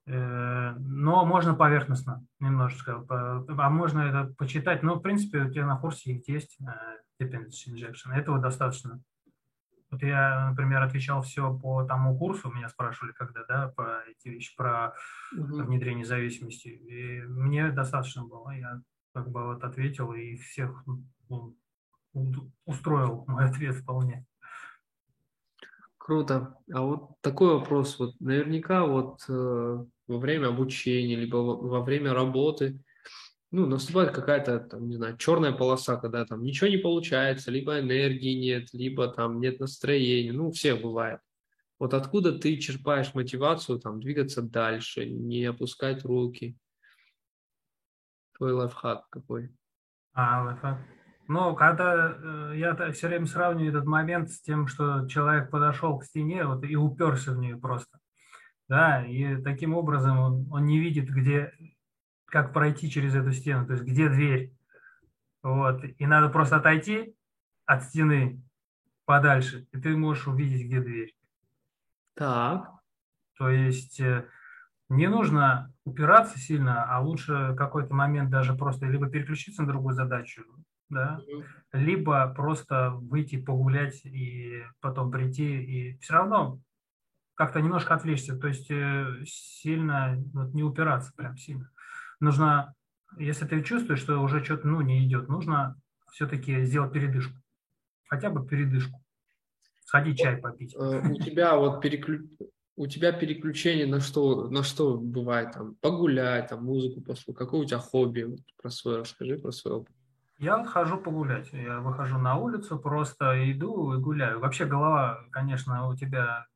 Э, но можно поверхностно немножечко, а можно это почитать. Но, в принципе, у тебя на курсе есть э, dependency injection. Этого достаточно. Вот я, например, отвечал все по тому курсу, меня спрашивали, когда, да, по эти вещи, про угу. внедрение зависимости. И мне достаточно было. Я как бы вот ответил и всех ну, устроил мой ответ вполне. Круто. А вот такой вопрос. Вот наверняка вот э, во время обучения, либо во, во время работы, ну, наступает какая-то, там, не знаю, черная полоса, когда там ничего не получается, либо энергии нет, либо там нет настроения, ну, все бывает. Вот откуда ты черпаешь мотивацию там двигаться дальше, не опускать руки? Твой лайфхак какой? А, лайфхак. Ну, когда э, я все время сравниваю этот момент с тем, что человек подошел к стене вот, и уперся в нее просто. Да, и таким образом он, он не видит, где, как пройти через эту стену, то есть где дверь. Вот. И надо просто отойти от стены подальше, и ты можешь увидеть, где дверь. Так. То есть э, не нужно упираться сильно, а лучше какой-то момент даже просто либо переключиться на другую задачу, да, либо просто выйти погулять и потом прийти и все равно как-то немножко отвлечься, то есть э, сильно вот, не упираться прям сильно. Нужно, если ты чувствуешь, что уже что-то ну, не идет, нужно все-таки сделать передышку, хотя бы передышку, сходить чай попить. Э, у тебя вот переклю... у тебя переключение на что, на что бывает там? Погулять, там музыку послушать, какое у тебя хобби? Вот про свое расскажи, про свой опыт. Я хожу погулять. Я выхожу на улицу, просто иду и гуляю. Вообще голова, конечно, у тебя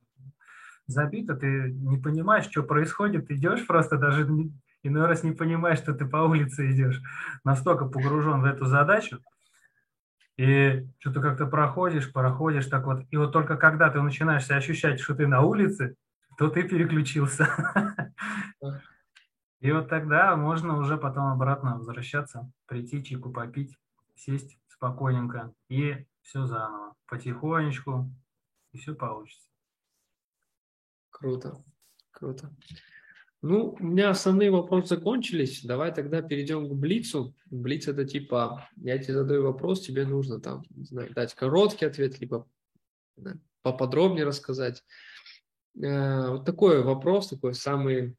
забита, ты не понимаешь, что происходит, идешь просто даже иной раз не понимаешь, что ты по улице идешь. Настолько погружен в эту задачу. И что-то как-то проходишь, проходишь так вот. И вот только когда ты начинаешь ощущать, что ты на улице, то ты переключился. И вот тогда можно уже потом обратно возвращаться, прийти, чайку попить, сесть спокойненько и все заново, потихонечку, и все получится. Круто, круто. Ну, у меня основные вопросы закончились. Давай тогда перейдем к Блицу. Блиц это типа, я тебе задаю вопрос, тебе нужно там, не знаю, дать короткий ответ, либо поподробнее рассказать. э, вот такой вопрос, такой самый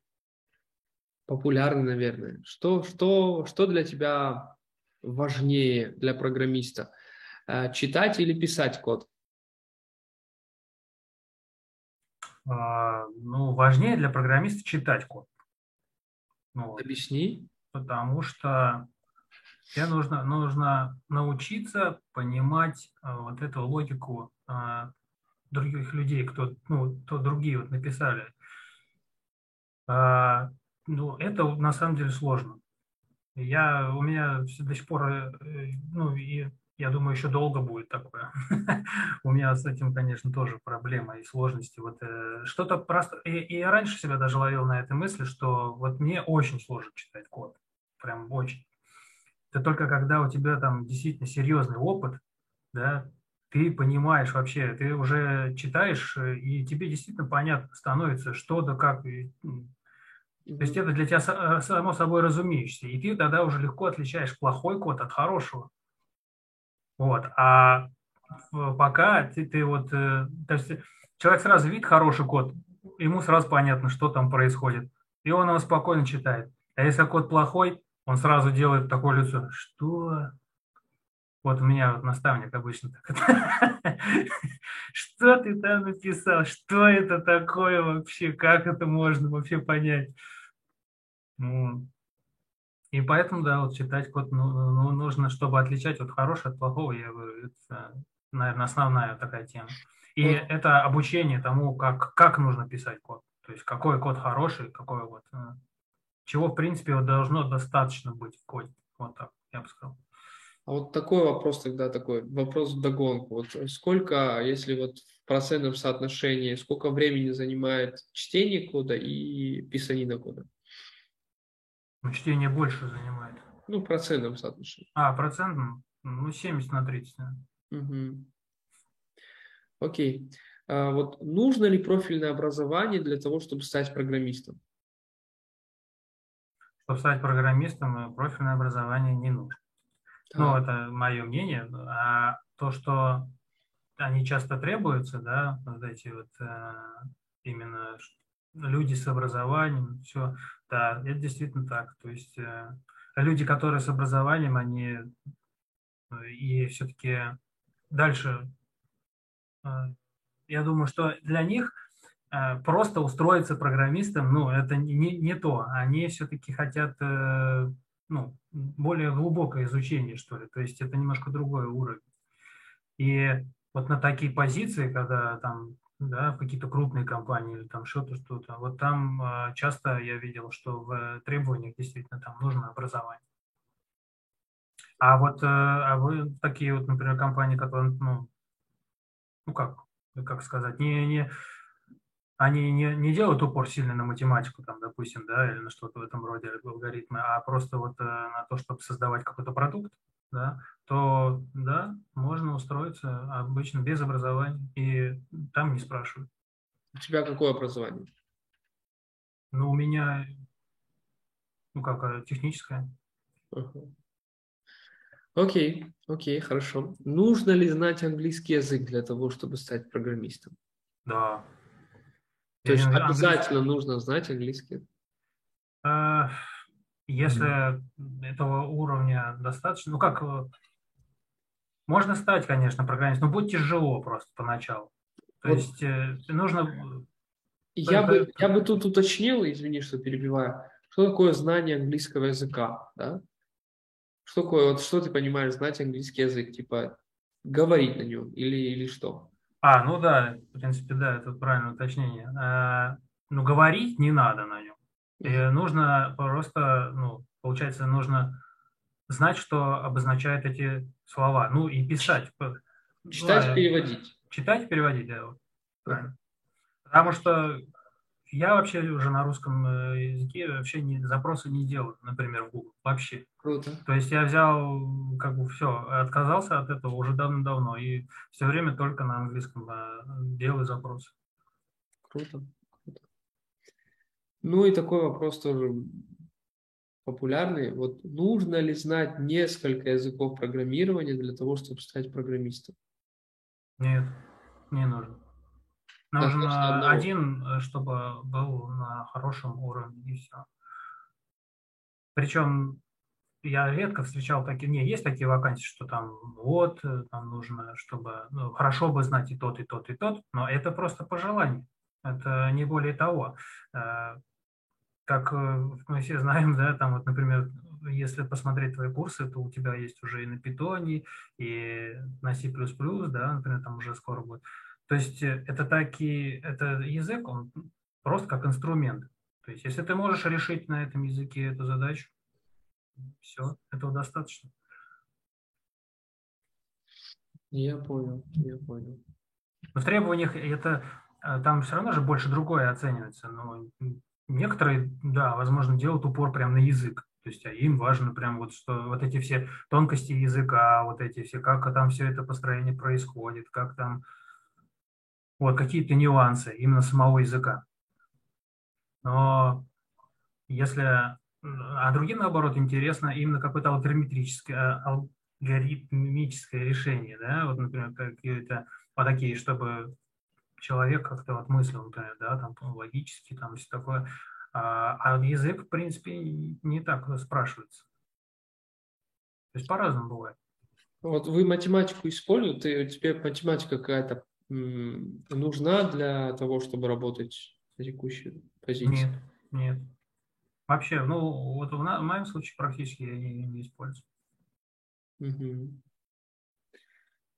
популярный, наверное. Что, что, что для тебя важнее для программиста? Э, читать или писать код? Ну, важнее для программиста читать код. Ну, Объясни. Потому что тебе нужно, нужно научиться понимать а, вот эту логику а, других людей, кто, ну, кто другие вот написали. А, ну, это на самом деле сложно. Я, у меня до сих пор, э, ну, и я думаю, еще долго будет такое. У меня с этим, конечно, тоже проблема и сложности. Вот э, что-то просто... И, и я раньше себя даже ловил на этой мысли, что вот мне очень сложно читать код. Прям очень. Это только когда у тебя там действительно серьезный опыт, да, ты понимаешь вообще, ты уже читаешь, э, и тебе действительно понятно становится, что да как. И, то есть это для тебя э, само собой разумеешься. И ты тогда уже легко отличаешь плохой код от хорошего. Вот. А пока ты, ты вот, э, то есть человек сразу видит хороший код, ему сразу понятно, что там происходит. И он его спокойно читает. А если код плохой, он сразу делает такое лицо, что? Вот у меня вот наставник обычно так. Что ты там написал? Что это такое вообще? Как это можно вообще понять? И поэтому, да, вот читать код ну, ну, нужно, чтобы отличать от хорошего от плохого, я говорю, это, наверное, основная такая тема. И вот. это обучение тому, как, как нужно писать код. То есть какой код хороший, какой вот, э, чего, в принципе, вот должно достаточно быть в коде. Вот так, я бы сказал. А вот такой вопрос тогда такой, вопрос в догонку. Вот сколько, если вот в процентном соотношении, сколько времени занимает чтение кода и писанина кода? Чтение больше занимает. Ну, процентом соотношении. А, процентом? Ну, 70 на 30, да. Угу. Окей. А вот нужно ли профильное образование для того, чтобы стать программистом? Чтобы стать программистом, э, профильное образование не нужно. Да. Ну, это мое мнение. А то, что они часто требуются, да, вот эти вот э, именно люди с образованием, все, да, это действительно так. То есть э, люди, которые с образованием, они э, и все-таки дальше, э, я думаю, что для них просто устроиться программистом, ну, это не, не то. Они все-таки хотят ну, более глубокое изучение, что ли. То есть это немножко другой уровень. И вот на такие позиции, когда там да, в какие-то крупные компании или там что-то, что-то. Вот там э, часто я видел, что в требованиях действительно там нужно образование. А вот э, а вы такие вот, например, компании, которые, ну, ну как, как сказать, не, не, они не, не делают упор сильно на математику, там, допустим, да, или на что-то в этом роде, алгоритмы, а просто вот э, на то, чтобы создавать какой-то продукт, да, то да, можно устроиться обычно без образования, и там не спрашивают. У тебя какое образование? Ну, у меня, ну как, э, техническое. Uh-huh. Окей, окей, хорошо. Нужно ли знать английский язык для того, чтобы стать программистом? Да. То есть обязательно нужно знать английский? А, если mm-hmm. этого уровня достаточно, ну как, э, можно стать, конечно, программистом, но будет тяжело просто поначалу. То вот. есть э, нужно... Я бы, я бы тут уточнил, извини, что перебиваю, что такое знание английского языка, да? Что такое, вот что ты понимаешь, знать английский язык, типа говорить на нем или, или что? А, ну да, в принципе, да, это правильное уточнение. А, ну, говорить не надо на нем. И нужно просто, ну, получается, нужно знать, что обозначают эти слова. Ну и писать. Читать, ну, переводить. Читать, переводить, да. Вот. Правильно. Потому что я вообще уже на русском э, языке вообще не, запросы не делаю, например, в Google. Вообще. Круто. То есть я взял, как бы все, отказался от этого уже давно-давно. И все время только на английском э, делаю запросы. Круто. Ну и такой вопрос тоже популярный. Вот нужно ли знать несколько языков программирования для того, чтобы стать программистом? Нет, не нужно. Нужно один, э, чтобы был на хорошем уровне, и все. Причем я редко встречал такие, не, есть такие вакансии, что там вот, э, там нужно, чтобы, ну, хорошо бы знать и тот, и тот, и тот, но это просто пожелание, это не более того. Э, как мы все знаем, да, там вот, например, если посмотреть твои курсы, то у тебя есть уже и на питоне, и на C++, да, например, там уже скоро будет. То есть э, это такие, это язык, он просто как инструмент. То есть если ты можешь решить на этом языке эту задачу, все, этого достаточно. Я понял, я понял. Но в требованиях это э, там все равно же больше другое оценивается. Но некоторые, да, возможно, делают упор прямо на язык. То есть а им важно прям вот что вот эти все тонкости языка, вот эти все, как там все это построение происходит, как там вот какие-то нюансы именно самого языка. Но если, а другим наоборот интересно именно какое-то алгоритмическое, алгоритмическое решение, да, вот, например, какие-то вот такие, чтобы человек как-то вот мыслил, например, да, там логически, там все такое, а, а язык, в принципе, не так спрашивается. То есть по-разному бывает. Вот вы математику используете, у тебя математика какая-то нужна для того, чтобы работать на текущей позиции? Нет, нет. Вообще, ну, вот в, моем случае практически я не, не использую. Угу.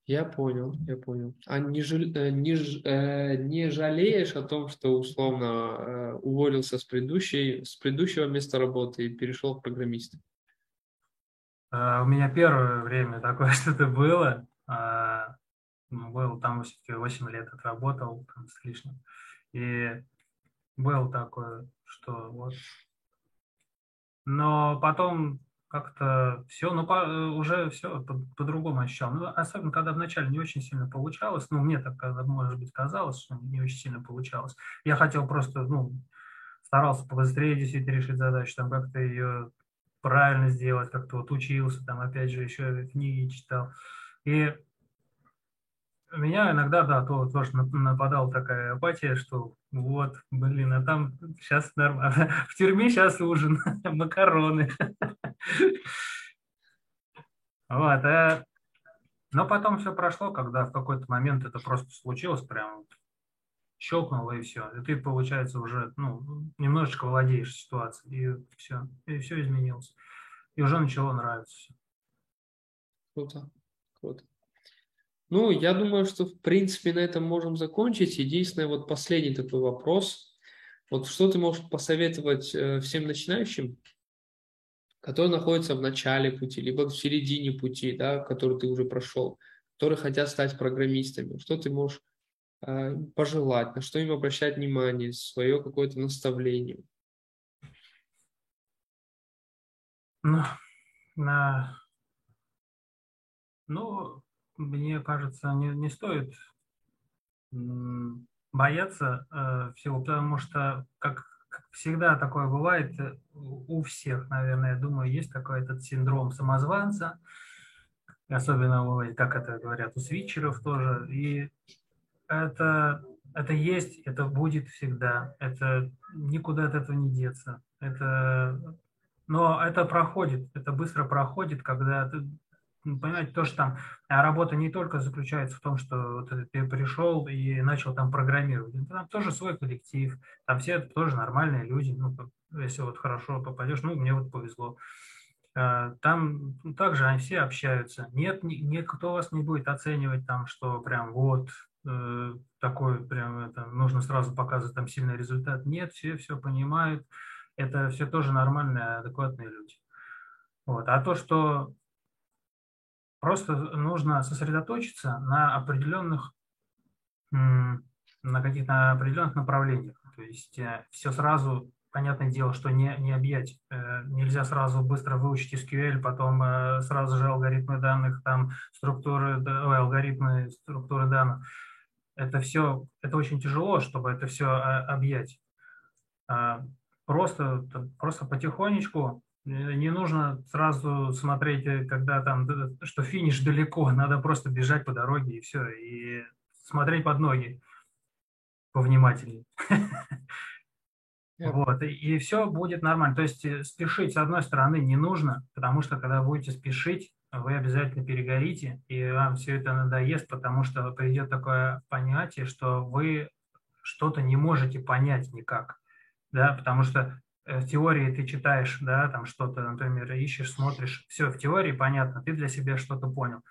Я понял, я понял. А не, жаль, э, не, э, не жалеешь о том, что условно э, уволился с, предыдущей, с предыдущего места работы и перешел в программиста? У меня первое время такое что-то было. Uh, был там все-таки 8 лет отработал там, с лишним. И был такое, что вот. Но потом как-то все, ну, по, э, уже все по- по-другому ощущал. Ну, особенно, когда вначале не очень сильно получалось, ну, мне так, может быть, казалось, что не очень сильно получалось. Я хотел просто, ну, старался побыстрее действительно решить задачу, там, как-то ее правильно сделать, как-то вот учился, там, опять же, еще книги читал. И меня иногда, да, то, тоже нападала такая апатия, что вот, блин, а там сейчас нормально. В тюрьме сейчас ужин, макароны. Вот, а... Но потом все прошло, когда в какой-то момент это просто случилось, прям щелкнуло и все. И ты, получается, уже ну, немножечко владеешь ситуацией, и все, и все изменилось. И уже начало нравиться. Круто, круто. Ну, я думаю, что в принципе на этом можем закончить. Единственное, вот последний такой вопрос. Вот что ты можешь посоветовать э, всем начинающим, которые находятся в начале пути, либо в середине пути, да, который ты уже прошел, которые хотят стать программистами? Что ты можешь э, пожелать, на что им обращать внимание, свое какое-то наставление? Ну, на... ну, мне кажется, не, не стоит бояться э, всего, потому что, как, как всегда такое бывает, э, у всех, наверное, я думаю, есть такой этот синдром самозванца, особенно, как это говорят, у свитчеров тоже, и это, это есть, это будет всегда, это никуда от этого не деться, это, но это проходит, это быстро проходит, когда ты понимаете, то, что там а работа не только заключается в том, что ты пришел и начал там программировать. Там тоже свой коллектив, там все тоже нормальные люди. Ну, если вот хорошо попадешь, ну, мне вот повезло. А, там также они все общаются. Нет, никто вас не будет оценивать там, что прям вот э, такой прям это нужно сразу показывать там сильный результат. Нет, все все понимают. Это все тоже нормальные, адекватные люди. Вот. А то, что Просто нужно сосредоточиться на определенных, на каких-то определенных направлениях. То есть э, все сразу, понятное дело, что не, не объять. Э, нельзя сразу быстро выучить SQL, потом э, сразу же алгоритмы данных, там структуры, ой, алгоритмы структуры данных. Это все, это очень тяжело, чтобы это все объять. А, просто, просто потихонечку не нужно сразу смотреть, э, когда там, что финиш далеко, надо просто бежать по дороге и все, и смотреть под ноги. повнимательнее. Вот, и, все будет нормально. То есть э, спешить, с одной стороны, не нужно, потому что когда будете спешить, вы обязательно перегорите, и вам все это надоест, потому что придет такое понятие, что вы что-то не можете понять никак, да, потому что э, в теории ты читаешь, да, там что-то, например, ищешь, смотришь, все в теории понятно, ты для себя что-то понял.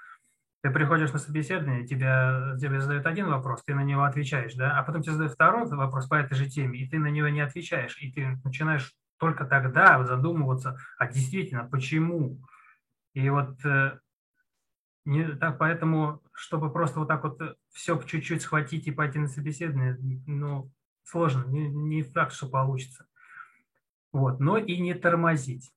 Ты приходишь на собеседование, тебе, тебе задают один вопрос, ты на него отвечаешь, да, а потом тебе задают второй вопрос по этой же теме, и ты на него не отвечаешь, и ты начинаешь только тогда задумываться, а действительно, почему? И вот э, не, так, поэтому, чтобы просто вот так вот э, все чуть-чуть схватить и пойти на собеседование, ну, сложно, не, не факт, что получится. Вот, но и не тормозить,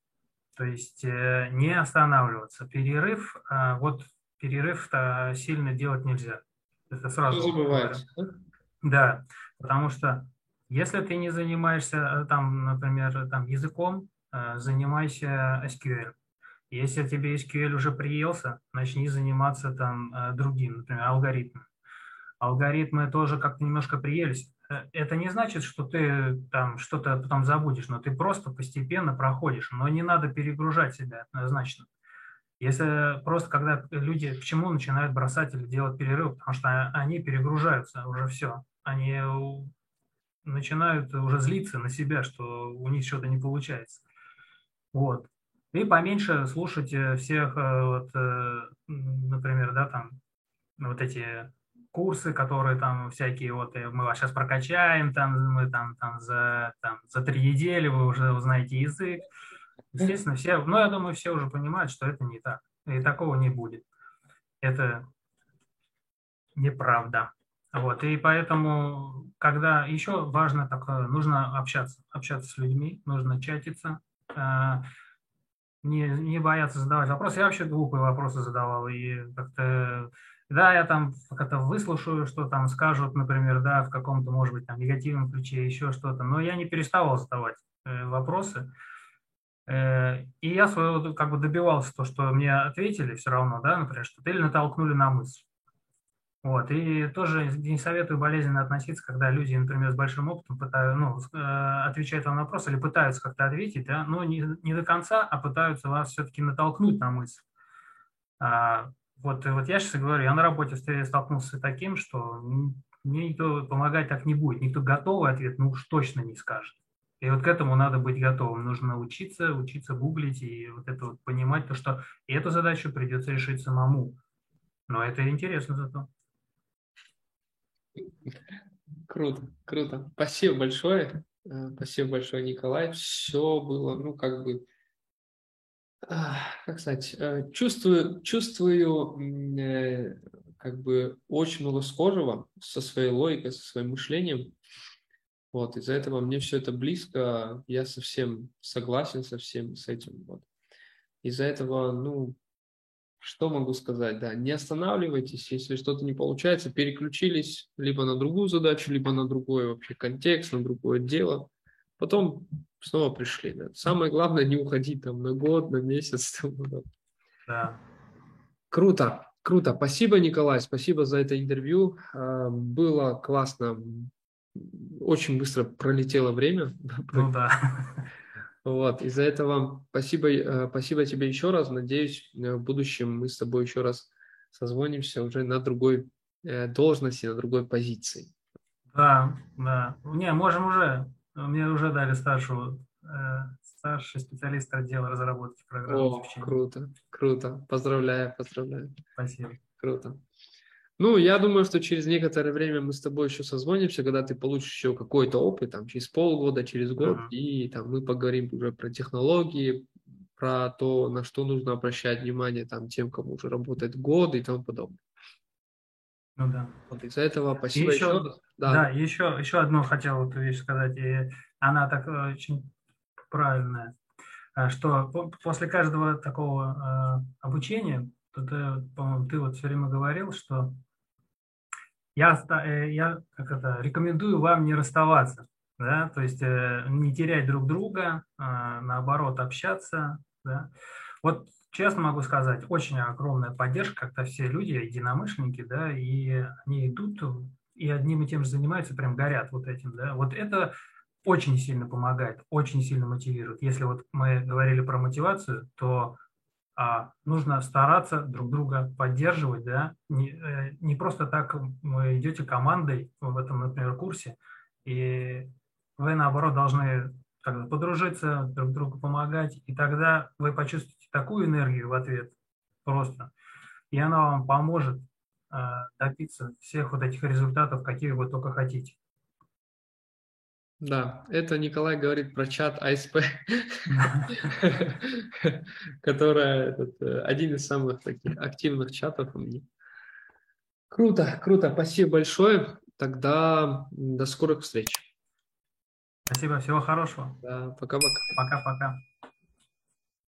то есть э, не останавливаться. Перерыв, э, вот перерыв сильно делать нельзя. Это сразу. Забывается. Да, потому что если ты не занимаешься э, там, например, там языком, занимайся SQL. Если тебе SQL уже приелся, начни заниматься там другим, например, алгоритмом. Алгоритмы тоже как-то немножко приелись. Это не значит, что ты там что-то потом забудешь, но ты просто постепенно проходишь. Но не надо перегружать себя однозначно. Если просто когда люди почему начинают бросать или делать перерыв, потому что они перегружаются уже все, они начинают уже злиться на себя, что у них что-то не получается. Вот. И поменьше слушать э, всех, э, вот, э, например, да, там, вот эти курсы, которые там всякие, вот мы вас сейчас прокачаем, там, мы там, там, за, там за три недели вы уже узнаете язык. Естественно, все, ну, я думаю, все уже понимают, что это не так. И такого не будет. Это неправда. Вот, и поэтому, когда еще важно такое, нужно общаться, общаться с людьми, нужно чатиться, э, не, не бояться задавать вопросы. Я вообще глупые вопросы задавал, и как-то, да, я там как-то выслушаю, что там скажут, например, да, в каком-то, может быть, там негативном ключе, еще что-то, но я не переставал задавать э, вопросы, Э, и я своего как бы добивался то, что мне ответили все равно, да, например, что или натолкнули на мысль. Вот, и тоже не советую болезненно относиться, когда люди, например, с большим опытом пытаются, ну, э, отвечают вам на вопрос или пытаются как-то ответить, да, но не, не до конца, а пытаются вас все-таки натолкнуть на мысль. А, вот, вот я сейчас говорю, я на работе столкнулся с таким, что мне никто помогать так не будет, никто готовый ответ, ну уж точно не скажет. И вот к этому надо быть готовым. Нужно учиться, учиться гуглить и вот это вот понимать, то, что эту задачу придется решить самому. Но это интересно зато. Круто, круто. Спасибо большое. Э, спасибо большое, Николай. Все было, ну, как бы, как сказать, э, чувствую, чувствую э, как бы очень много схожего со своей логикой, со своим мышлением. Вот, из-за этого мне все это близко, я совсем согласен со всем с этим. Вот. Из-за этого, ну, что могу сказать, да, не останавливайтесь, если что-то не получается, переключились либо на другую задачу, либо на другой вообще контекст, на другое дело, потом снова пришли. Да. Самое главное не уходить там на год, на месяц. Там, да. Круто, круто. Спасибо, Николай, спасибо за это интервью. А, было классно очень быстро пролетело время. Ну да. Вот, из-за этого спасибо, э, спасибо тебе еще раз. Надеюсь, э, в будущем мы с тобой еще раз созвонимся уже на другой э, должности, на другой позиции. Да, да. Не, можем уже. Мне уже дали старшего, старший специалист отдела разработки программы. О, круто, круто. Поздравляю, поздравляю. Спасибо. Круто. Ну, я думаю, что через некоторое время мы с тобой еще созвонимся, когда ты получишь еще какой-то опыт, там, через полгода, через год, uh-huh. и там мы поговорим уже про технологии, про то, на что нужно обращать внимание там тем, кому уже работает год и тому подобное. Ну да. Вот из-за этого спасибо и еще. еще да. да, еще, еще одну хотел вот вещь сказать, и она так э, очень правильная, э, что после каждого такого э, обучения, то ты, по-моему, ты вот все время говорил, что я, э, я как это, рекомендую вам не расставаться, да, то есть э, не терять друг друга, а, наоборот, общаться, да. Вот честно могу сказать, очень огромная поддержка, когда все люди единомышленники, да, и они идут и одним и тем же занимаются, прям горят вот этим, да, вот это очень сильно помогает, очень сильно мотивирует. Если вот мы говорили про мотивацию, то а, нужно стараться друг друга поддерживать, да, не, э, не просто так вы идете командой в этом, например, курсе, и вы, наоборот, должны как подружиться, друг другу помогать, и тогда вы почувствуете такую энергию в ответ просто, и она вам поможет э, добиться всех вот этих результатов, какие вы только хотите. Да, это Николай говорит про чат АСП, которая э, один из самых таких активных чатов у меня. Круто, круто, спасибо большое. Тогда до скорых встреч. Спасибо, всего хорошего. Да, пока-пока. Пока-пока.